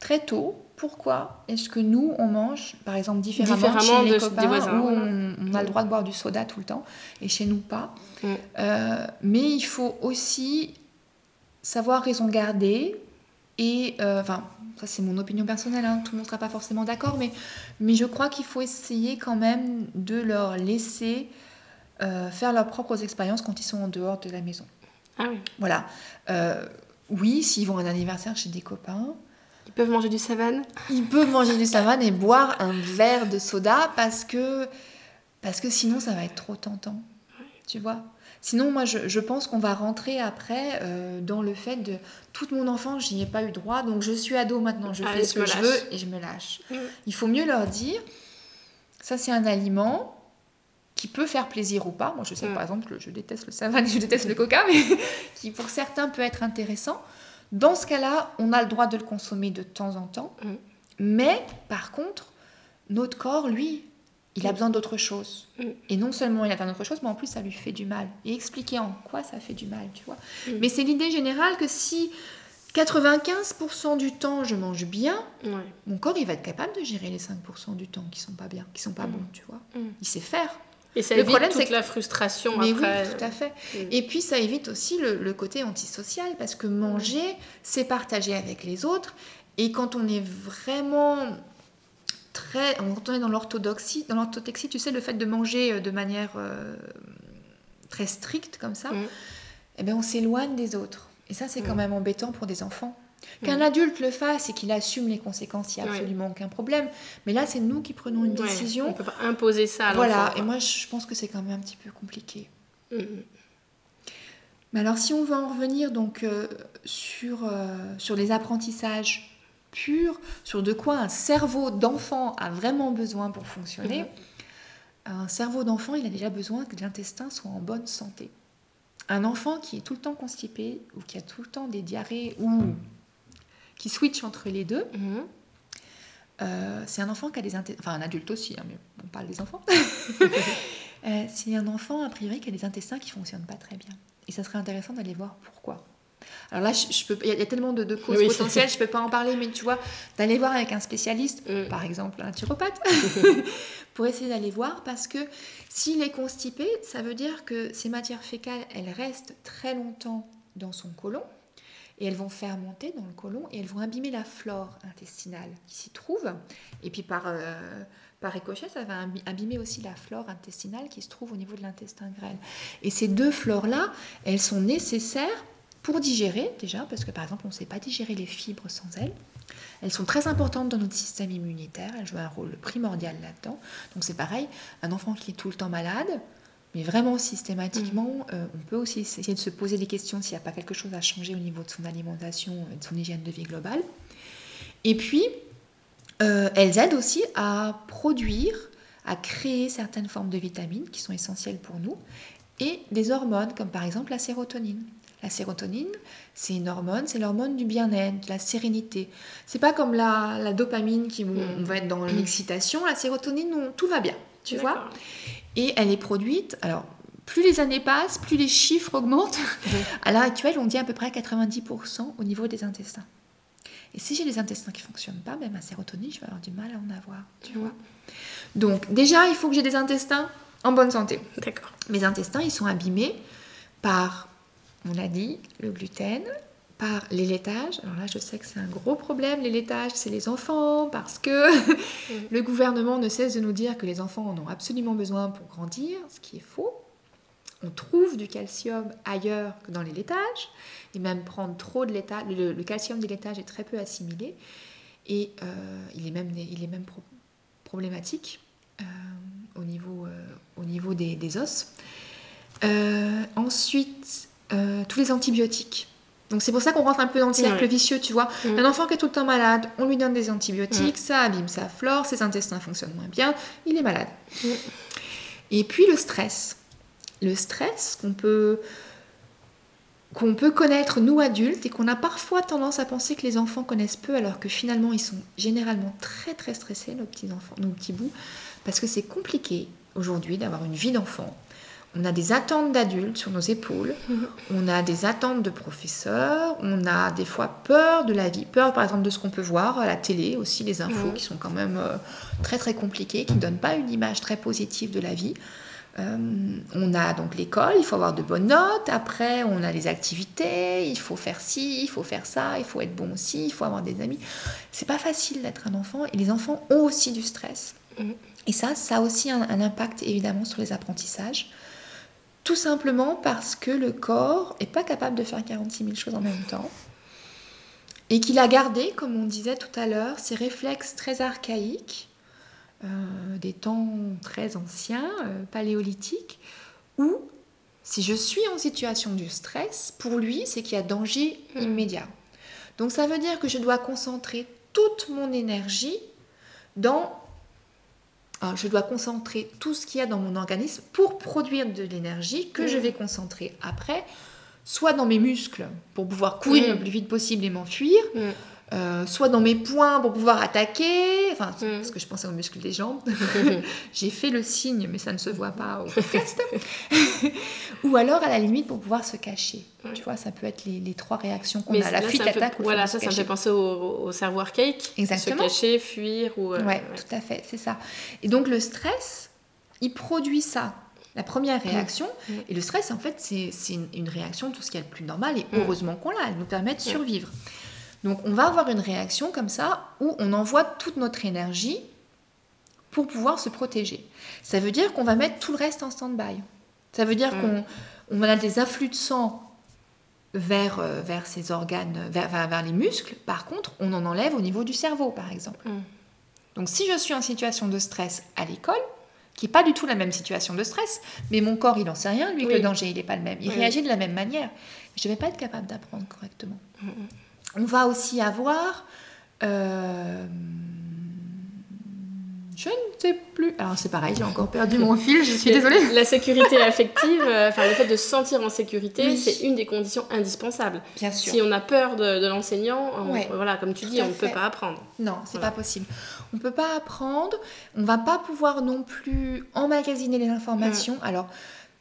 très tôt pourquoi est-ce que nous, on mange, par exemple, différemment, Différemment chez les copains, des voisins, où on, on a le droit de boire du soda tout le temps, et chez nous pas. Mm. Euh, mais il faut aussi savoir raison garder, et, euh, enfin, ça c'est mon opinion personnelle, hein, tout le monde ne sera pas forcément d'accord, mais, mais je crois qu'il faut essayer quand même de leur laisser euh, faire leurs propres expériences quand ils sont en dehors de la maison. Ah oui. Voilà. Euh, oui, s'ils vont à un anniversaire chez des copains, Ils peuvent manger du savane. ils peuvent manger du savane et boire un verre de soda parce que, parce que sinon ça va être trop tentant. Tu vois? Sinon, moi, je, pense qu'on va rentrer après euh, dans le fait de toute mon enfance, j'y ai pas eu droit, donc je suis ado maintenant, je fais ce que je veux et je me lâche. Mm. Il faut mieux leur dire, ça c'est un aliment qui peut faire plaisir ou pas. Moi, je sais mm. par exemple que je déteste le savane, (laughs) je déteste le coca, mais (laughs) qui pour certains peut être intéressant. Dans ce cas-là, on a le droit de le consommer de temps en temps, mm. mais par contre, notre corps, lui, il a besoin d'autre chose. Mm. Et non seulement il a besoin d'autre chose, mais en plus ça lui fait du mal. Et expliquer en quoi ça fait du mal, tu vois. Mm. Mais c'est l'idée générale que si 95% du temps je mange bien, mon corps il va être capable de gérer les 5% du temps qui sont pas bien, qui sont pas mm. bons, tu vois. Il sait faire. Et ça le évite problème, toute la frustration mais Oui, tout à fait. Et puis ça évite aussi le, le côté antisocial parce que manger, c'est partager avec les autres. Et quand on est vraiment très. Quand on est dans l'orthodoxie, dans l'orthodoxie, tu sais, le fait de manger euh, de manière euh, très stricte comme ça, mm. eh bien, on s'éloigne des autres. Et ça, c'est quand mm. même embêtant pour des enfants. Qu'un mm. adulte le fasse et qu'il assume les conséquences, il n'y a absolument aucun problème. Mais là, c'est nous qui prenons une décision. On ne peut pas imposer ça à Voilà, et moi, je pense que c'est quand même un petit peu compliqué. Mais alors, si on veut en revenir donc euh, sur, sur les apprentissages pur sur de quoi un cerveau d'enfant a vraiment besoin pour fonctionner, mhm. un cerveau d'enfant, il a déjà besoin que l'intestin soit en bonne santé. Un enfant qui est tout le temps constipé ou qui a tout le temps des diarrhées ou qui switch entre les deux, mhm. euh, c'est un enfant qui a des intestins, enfin un adulte aussi, hein, mais on parle des enfants. (laughs) Euh, c'est un enfant, a priori, qui a des intestins qui fonctionnent pas très bien. Et ça serait intéressant d'aller voir pourquoi. Alors là, je, peux, il y, a tellement de, causes potentielles, je ne peux pas en parler, mais tu vois, d'aller voir avec un spécialiste, mm. par exemple un naturopathe, (laughs) pour essayer d'aller voir, parce que s'il est constipé, ça veut dire que ces matières fécales, elles restent très longtemps dans son côlon, et elles vont faire monter dans le côlon, et elles vont abîmer la flore intestinale qui s'y trouve, et puis par... Euh, par ça va abîmer aussi la flore intestinale qui se trouve au niveau de l'intestin grêle. Et ces deux flores-là, elles sont nécessaires pour digérer déjà, parce que par exemple on ne sait pas digérer les fibres sans elles. Elles sont très importantes dans notre système immunitaire, elles jouent un rôle primordial là-dedans. Donc c'est pareil, un enfant qui est tout le temps malade, mais vraiment systématiquement, mm. euh, on peut aussi essayer de se poser des questions s'il n'y a pas quelque chose à changer au niveau de son alimentation et de son hygiène de vie globale. Et puis, euh, elles aident aussi à produire, à créer certaines formes de vitamines qui sont essentielles pour nous, et des hormones comme par exemple la sérotonine. La sérotonine, c'est une hormone, c'est l'hormone du bien-être, de la sérénité. C'est pas comme la, dopamine qui mm. on va être dans l'excitation. La sérotonine, tout va bien, tu vois. Et elle est produite. Alors, plus les années passent, plus les chiffres augmentent. (laughs) À l'heure actuelle, on dit à peu près 90% au niveau des intestins. Et si j'ai les intestins qui fonctionnent pas, ben ma sérotonine, je vais avoir du mal à en avoir, tu mm. vois. Donc déjà, il faut que j'ai des intestins en bonne santé. D'accord. Mes intestins, ils sont abîmés par on a dit, le gluten, par les laitages. Alors là, je sais que c'est un gros problème, les laitages, c'est les enfants, parce que (laughs) le gouvernement ne cesse de nous dire que les enfants en ont absolument besoin pour grandir, ce qui est faux. On trouve du calcium ailleurs que dans les laitages, et même prendre trop de laitage, le, calcium des laitages est très peu assimilé, et euh, il est même, il est même problématique euh, au niveau, euh, au niveau des, des os. ensuite, tous les antibiotiques. Donc c'est pour ça qu'on rentre un peu dans le cercle vicieux, tu vois. Mm. Un enfant qui est tout le temps malade, on lui donne des antibiotiques, mm. ça abîme sa flore, ses intestins fonctionnent moins bien, il est malade. Mm. Et puis le stress. Le stress qu'on peut qu'on peut connaître nous adultes et qu'on a parfois tendance à penser que les enfants connaissent peu alors que finalement ils sont généralement très très stressés nos petits enfants, nos petits bouts parce que c'est compliqué aujourd'hui d'avoir une vie d'enfant on a des attentes d'adultes sur nos épaules, (laughs) on a des attentes de professeurs, on a des fois peur de la vie, peur par exemple de ce qu'on peut voir à la télé, aussi les infos qui sont quand même euh, très très compliquées, qui ne donnent pas une image très positive de la vie. Euh, on a donc l'école, il faut avoir de bonnes notes, après on a les activités, il faut faire ci, il faut faire ça, il faut être bon aussi, il faut avoir des amis. C'est pas facile d'être un enfant et les enfants ont aussi du stress. Mm. Et ça, ça a aussi un impact évidemment sur les apprentissages. Tout simplement parce que le corps n'est pas capable de faire 46 000 choses en même temps. Et qu'il a gardé, comme on disait tout à l'heure, ces réflexes très archaïques, euh, des temps très anciens, euh, paléolithiques, où Si je suis en situation de stress, pour lui, c'est qu'il y a danger Mm. immédiat. Donc ça veut dire que je dois concentrer toute mon énergie dans... Ah, je dois concentrer tout ce qu'il y a dans mon organisme pour produire de l'énergie que Mm. je vais concentrer après, soit dans mes muscles pour pouvoir courir Mm. le plus vite possible et m'enfuir, Mm. Euh, soit dans mes poings pour pouvoir attaquer, enfin, Mm. parce que je pensais aux muscles des jambes. (laughs) (laughs) J'ai fait le signe, mais ça ne se voit pas au podcast. (laughs) ou alors, à la limite, pour pouvoir se cacher. Tu vois, ça peut être les, les trois réactions qu'on a. La fuite, ça me fait- l'attaque ou Voilà, ça, ça me fait penser au, au cerveau archaïque. Exactement. Se cacher, fuir ou. euh, Ouais, tout à fait, c'est ça. Et donc, le stress, il produit ça. La première réaction, Mm. et le stress, en fait, c'est une, une réaction, tout ce qui est le plus normal, et Mm. heureusement qu'on l'a, elle nous permet de Mm. survivre. Donc, on va avoir une réaction comme ça, où on envoie toute notre énergie pour pouvoir se protéger. Ça veut dire qu'on va mettre tout le reste en stand-by. Ça veut dire Mm. qu'on on a des afflux de sang vers, euh, vers ces organes, vers, vers, vers les muscles. Par contre, on en enlève au niveau du cerveau, par exemple. Mm. Donc, si je suis en situation de stress à l'école, qui n'est pas du tout la même situation de stress, mais mon corps, il n'en sait rien, lui, que le danger, il n'est pas le même. Il Oui. réagit de la même manière. Je ne vais pas être capable d'apprendre correctement. Mm, On va aussi avoir... euh, je ne sais plus. Alors, c'est pareil, j'ai encore perdu mon fil, je suis désolée. La sécurité affective, euh, enfin le fait de se sentir en sécurité, Oui. c'est une des conditions indispensables. Bien sûr. Si on a peur de, de l'enseignant, Ouais. voilà, comme tu Tout dis, on ne peut pas apprendre. Non, c'est Voilà. pas possible. On peut pas apprendre, on va pas pouvoir non plus emmagasiner les informations. Alors,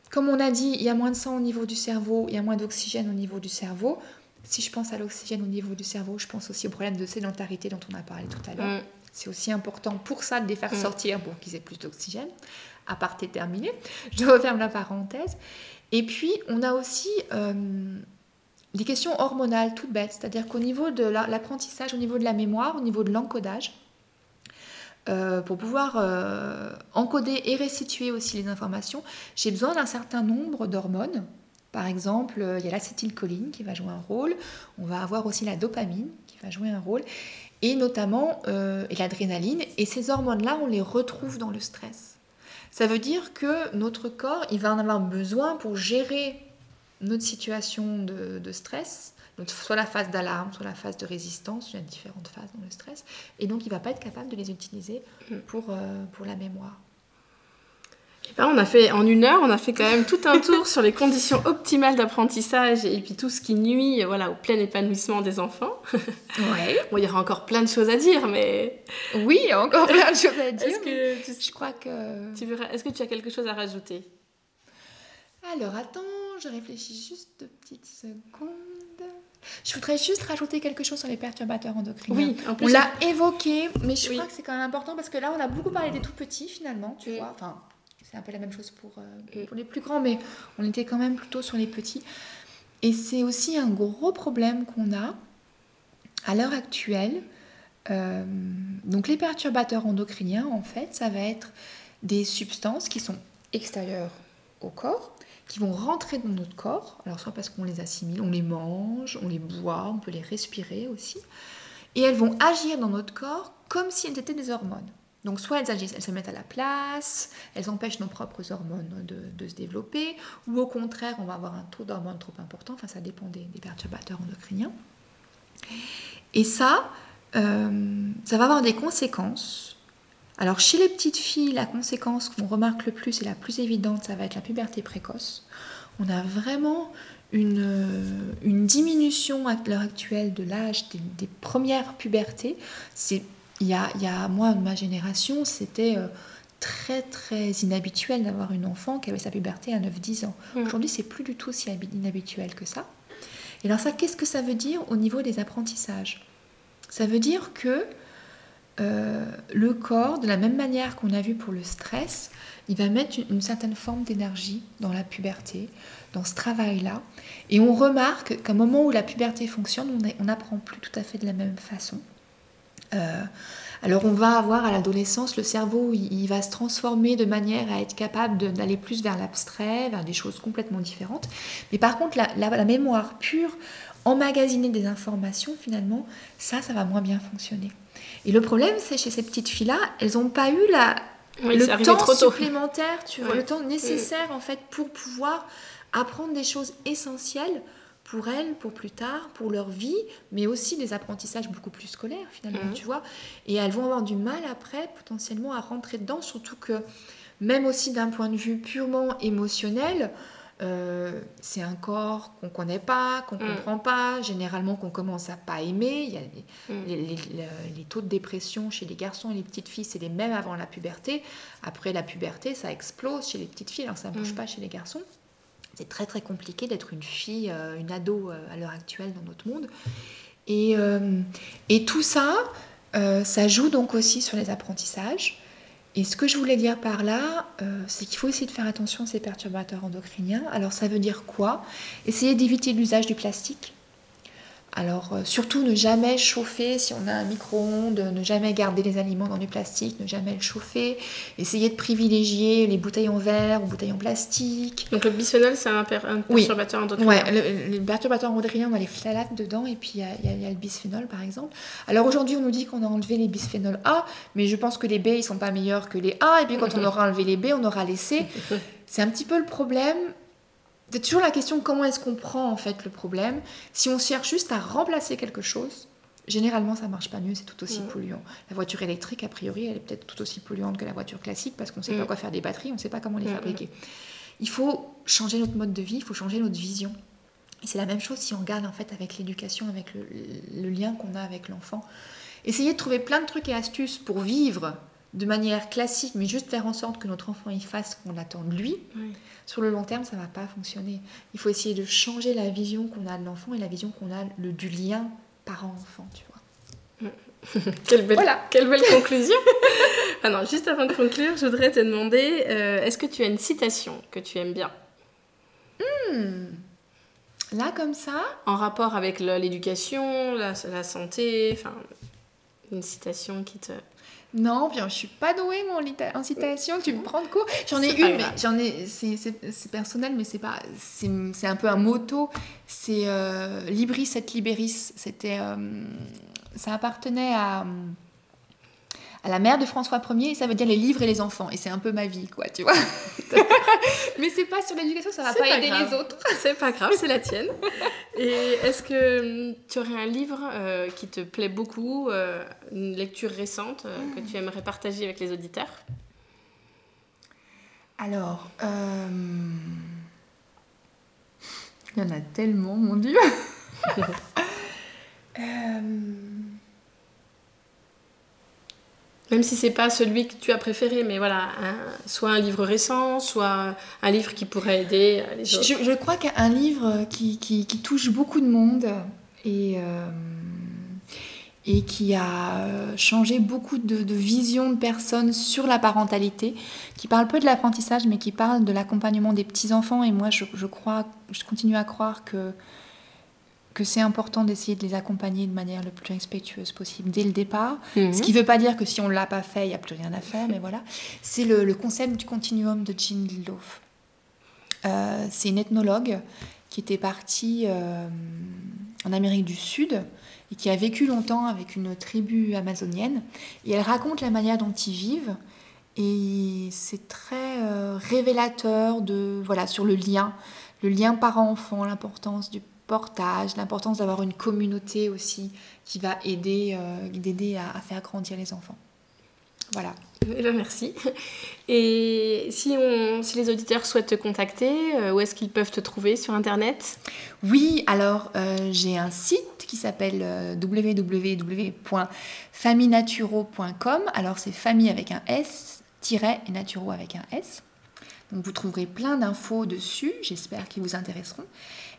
comme on a dit, il y a moins de sang au niveau du cerveau, il y a moins d'oxygène au niveau du cerveau. Si je pense à l'oxygène au niveau du cerveau, je pense aussi au problème de sédentarité dont on a parlé tout à l'heure. Mm. C'est aussi important pour ça de les faire Mm. sortir pour qu'ils aient plus d'oxygène. À part terminé. (laughs) Je referme la parenthèse. Et puis, on a aussi euh, des questions hormonales toutes bêtes. C'est-à-dire qu'au niveau de la- l'apprentissage, au niveau de la mémoire, au niveau de l'encodage, euh, pour pouvoir euh, encoder et restituer aussi les informations, j'ai besoin d'un certain nombre d'hormones. Par exemple, euh, il y a l'acétylcholine qui va jouer un rôle. On va avoir aussi la dopamine qui va jouer un rôle. Et notamment euh, l'adrénaline. Et ces hormones-là, on les retrouve dans le stress. Ça veut dire que notre corps, il va en avoir besoin pour gérer notre situation de, de stress, soit la phase d'alarme, soit la phase de résistance, il y a différentes phases dans le stress, et donc il ne va pas être capable de les utiliser Mm. pour, euh, pour la mémoire. On a fait en une heure, on a fait quand même tout un tour sur les conditions optimales d'apprentissage et puis tout ce qui nuit, voilà, au plein épanouissement des enfants. Ouais. Bon, il y aura encore plein de choses à dire, mais Oui, il y a encore plein de choses à dire. est-ce que tu, Je crois que... tu verras- est-ce que tu as quelque chose à rajouter? Alors attends, je réfléchis juste deux petites secondes. Je voudrais juste rajouter quelque chose sur les perturbateurs endocriniens. Oui, en On l'a évoqué, mais je Oui. crois que c'est quand même important parce que là, on a beaucoup parlé des tout petits finalement, tu Mm. vois. Enfin, c'est un peu la même chose pour, euh, Mm. pour les plus grands, mais on était quand même plutôt sur les petits. Et c'est aussi un gros problème qu'on a à l'heure actuelle. Euh, donc les perturbateurs endocriniens, en fait, ça va être des substances qui sont extérieures au corps, qui vont rentrer dans notre corps, alors soit parce qu'on les assimile, on les mange, on les boit, on peut les respirer aussi, et elles vont agir dans notre corps comme si elles étaient des hormones. Donc soit elles agissent, elles se mettent à la place, elles empêchent nos propres hormones de, se développer, ou au contraire, on va avoir un taux d'hormones trop important, enfin ça dépend des, perturbateurs endocriniens. Et ça, euh, ça va avoir des conséquences. Alors chez les petites filles, la conséquence qu'on remarque le plus et la plus évidente, ça va être la puberté précoce. On a vraiment une, diminution à l'heure actuelle de l'âge des, des premières pubertés. C'est, il y a, il y a, moi, de ma génération, c'était euh, très très inhabituel d'avoir une enfant qui avait sa puberté à 9-10 ans. Mm. Aujourd'hui, c'est plus du tout si habi- inhabituel que ça. Et alors ça, qu'est-ce que ça veut dire au niveau des apprentissages? Ça veut dire que euh, le corps, de la même manière qu'on a vu pour le stress, il va mettre une, une certaine forme d'énergie dans la puberté, dans ce travail-là. Et on remarque qu'à un moment où la puberté fonctionne, on n'apprend plus tout à fait de la même façon. Euh, alors on va avoir à l'adolescence, le cerveau, il, va se transformer de manière à être capable d'aller plus vers l'abstrait, vers des choses complètement différentes. Mais par contre, la, la- la mémoire pure, emmagasiner des informations, finalement, ça, ça va moins bien fonctionner. Et le problème, c'est chez ces petites filles-là, elles n'ont pas eu la, Oui, le temps trop tôt. supplémentaire, tu vois, Ouais. le temps nécessaire en fait pour pouvoir apprendre des choses essentielles pour elles, pour plus tard, pour leur vie, mais aussi des apprentissages beaucoup plus scolaires finalement, Mhm. tu vois. Et elles vont avoir du mal après potentiellement à rentrer dedans, surtout que même aussi d'un point de vue purement émotionnel, euh, c'est un corps qu'on connaît pas, qu'on Mm. comprend pas, généralement qu'on commence à pas aimer. Il y a les, Mm. les, les- le- les taux de dépression chez les garçons et les petites filles, c'est les mêmes avant la puberté. Après la puberté, ça explose chez les petites filles, alors ça ne bouge Mm. pas chez les garçons. C'est très très compliqué d'être une fille, euh, une ado euh, à l'heure actuelle dans notre monde. Et, euh, tout ça, ça joue donc aussi sur les apprentissages. Et ce que je voulais dire par là, c'est qu'il faut essayer de faire attention à ces perturbateurs endocriniens. Alors ça veut dire quoi? Essayer d'éviter l'usage du plastique. Alors euh, surtout ne jamais chauffer si on a un micro-ondes, ne jamais garder les aliments dans du plastique, ne jamais le chauffer. Essayer de privilégier les bouteilles en verre ou bouteilles en plastique. Donc le bisphénol, c'est un, per- un Oui. perturbateur endocrinien. Ouais, le, le perturbateur endocrinien, on a les phtalates dedans et puis y y il y a le bisphénol par exemple. Alors aujourd'hui, on nous dit qu'on a enlevé les bisphénols A, mais je pense que les B, ils sont pas meilleurs que les A. Et puis quand on aura enlevé les B, on aura les C. (laughs) C'est un petit peu le problème. C'est toujours la question comment est-ce qu'on prend en fait le problème? Si on cherche juste à remplacer quelque chose, généralement ça marche pas mieux, c'est tout aussi Mm. polluant. La voiture électrique, a priori, elle est peut-être tout aussi polluante que la voiture classique parce qu'on ne sait Mm. pas quoi faire des batteries, on ne sait pas comment les Mm, fabriquer. Il faut changer notre mode de vie, il faut changer notre vision. Et c'est la même chose si on regarde en fait avec l'éducation, avec le, le lien qu'on a avec l'enfant. Essayer de trouver plein de trucs et astuces pour vivre de manière classique, mais juste faire en sorte que notre enfant y fasse ce qu'on attend de lui. Oui. Sur le long terme, ça va pas fonctionner. Il faut essayer de changer la vision qu'on a de l'enfant et la vision qu'on a le, du lien parent-enfant, tu vois. (laughs) Quelle belle, Voilà. quelle belle conclusion. (laughs) ah non, juste avant de conclure, je voudrais te demander, euh, est-ce que tu as une citation que tu aimes bien? Là, comme ça, en rapport avec l'éducation, la, la santé, enfin une citation qui te... non, bien, je suis pas douée mon lita- en citation. Tu me prends de court. J'en ai une, mais j'en ai. C'est personnel, mais c'est pas. C'est un peu un motto. C'est euh, Libris et Liberis. C'était. euh, ça appartenait à. À la mère de François Ier, et ça veut dire les livres et les enfants. Et c'est un peu ma vie, quoi, tu vois. (laughs) mais c'est pas sur l'éducation, ça va pas, pas aider grave. les autres. (laughs) C'est pas grave, c'est la tienne. Et est-ce que hum, tu aurais un livre euh, qui te plaît beaucoup, euh, une lecture récente euh, que tu aimerais partager avec les auditeurs? Alors, il y en a tellement, mon Dieu. (laughs) Même si c'est pas celui que tu as préféré, mais voilà, un- soit un livre récent, soit un livre qui pourrait aider euh, les je, autres. je- je crois qu'un livre qui, qui- qui touche beaucoup de monde et, euh, et qui a changé beaucoup de, de visions de personnes sur la parentalité, qui parle peu de l'apprentissage, mais qui parle de l'accompagnement des petits-enfants. Et moi, je, je crois, je continue à croire que que c'est important d'essayer de les accompagner de manière le plus respectueuse possible dès le départ. Mhm. Ce qui ne veut pas dire que si on ne l'a pas fait, il n'y a plus rien à faire, mais voilà. C'est le, le concept du continuum de Jean Lilloff. Euh, c'est une ethnologue qui était partie euh, en Amérique du Sud et qui a vécu longtemps avec une tribu amazonienne. Et elle raconte la manière dont ils vivent. Et c'est très euh, révélateur de, voilà, sur le lien, le lien parent-enfant, l'importance du portage, l'importance d'avoir une communauté aussi qui va aider, euh, d'aider à, à faire grandir les enfants. Voilà. Eh ben, merci. Et si, on, si les auditeurs souhaitent te contacter, euh, où est-ce qu'ils peuvent te trouver sur Internet? Oui, alors euh, j'ai un site qui s'appelle www.famillenaturo.com. Alors c'est famille avec un S, tiret et naturo avec un S. Donc vous trouverez plein d'infos dessus, j'espère qu'ils vous intéresseront.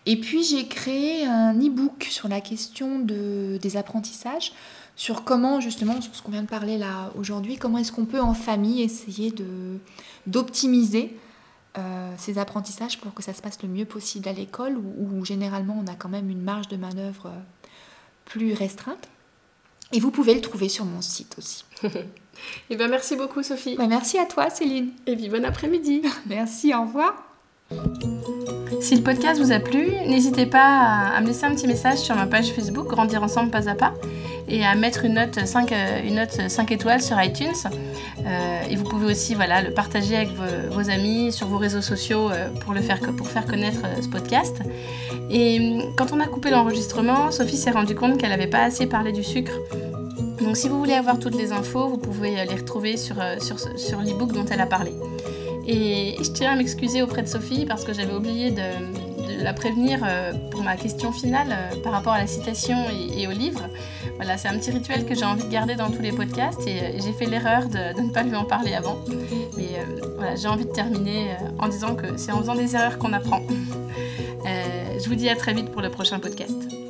Et puis j'ai créé un e-book sur la question de, des apprentissages, sur comment justement, sur ce qu'on vient de parler là aujourd'hui, comment est-ce qu'on peut en famille essayer de, d'optimiser euh, ces apprentissages pour que ça se passe le mieux possible à l'école, où, où généralement on a quand même une marge de manœuvre euh, plus restreinte. Et vous pouvez le trouver sur mon site aussi. (laughs) Eh ben, merci beaucoup Sophie. Bah, merci à toi Céline. Et puis bon après-midi. (laughs) Merci, au revoir. Si le podcast vous a plu, n'hésitez pas à me laisser un petit message sur ma page Facebook Grandir ensemble pas à pas. et à mettre une note 5, une note 5 étoiles sur iTunes. et vous pouvez aussi voilà, le partager avec vos, amis sur vos réseaux sociaux pour, le faire, pour faire connaître ce podcast. Et hum, quand on a coupé l'enregistrement, Sophie s'est rendue compte qu'elle n'avait pas assez parlé du sucre. Donc si vous voulez avoir toutes les infos, vous pouvez les retrouver sur, sur, sur l'e-book dont elle a parlé. Et je tiens à m'excuser auprès de Sophie parce que j'avais oublié de, la prévenir euh, pour ma question finale euh, par rapport à la citation et, au livre. Voilà, c'est un petit rituel que j'ai envie de garder dans tous les podcasts et, euh, j'ai fait l'erreur de, ne pas lui en parler avant. Mais voilà, j'ai envie de terminer en disant que c'est en faisant des erreurs qu'on apprend. je vous dis à très vite pour le prochain podcast.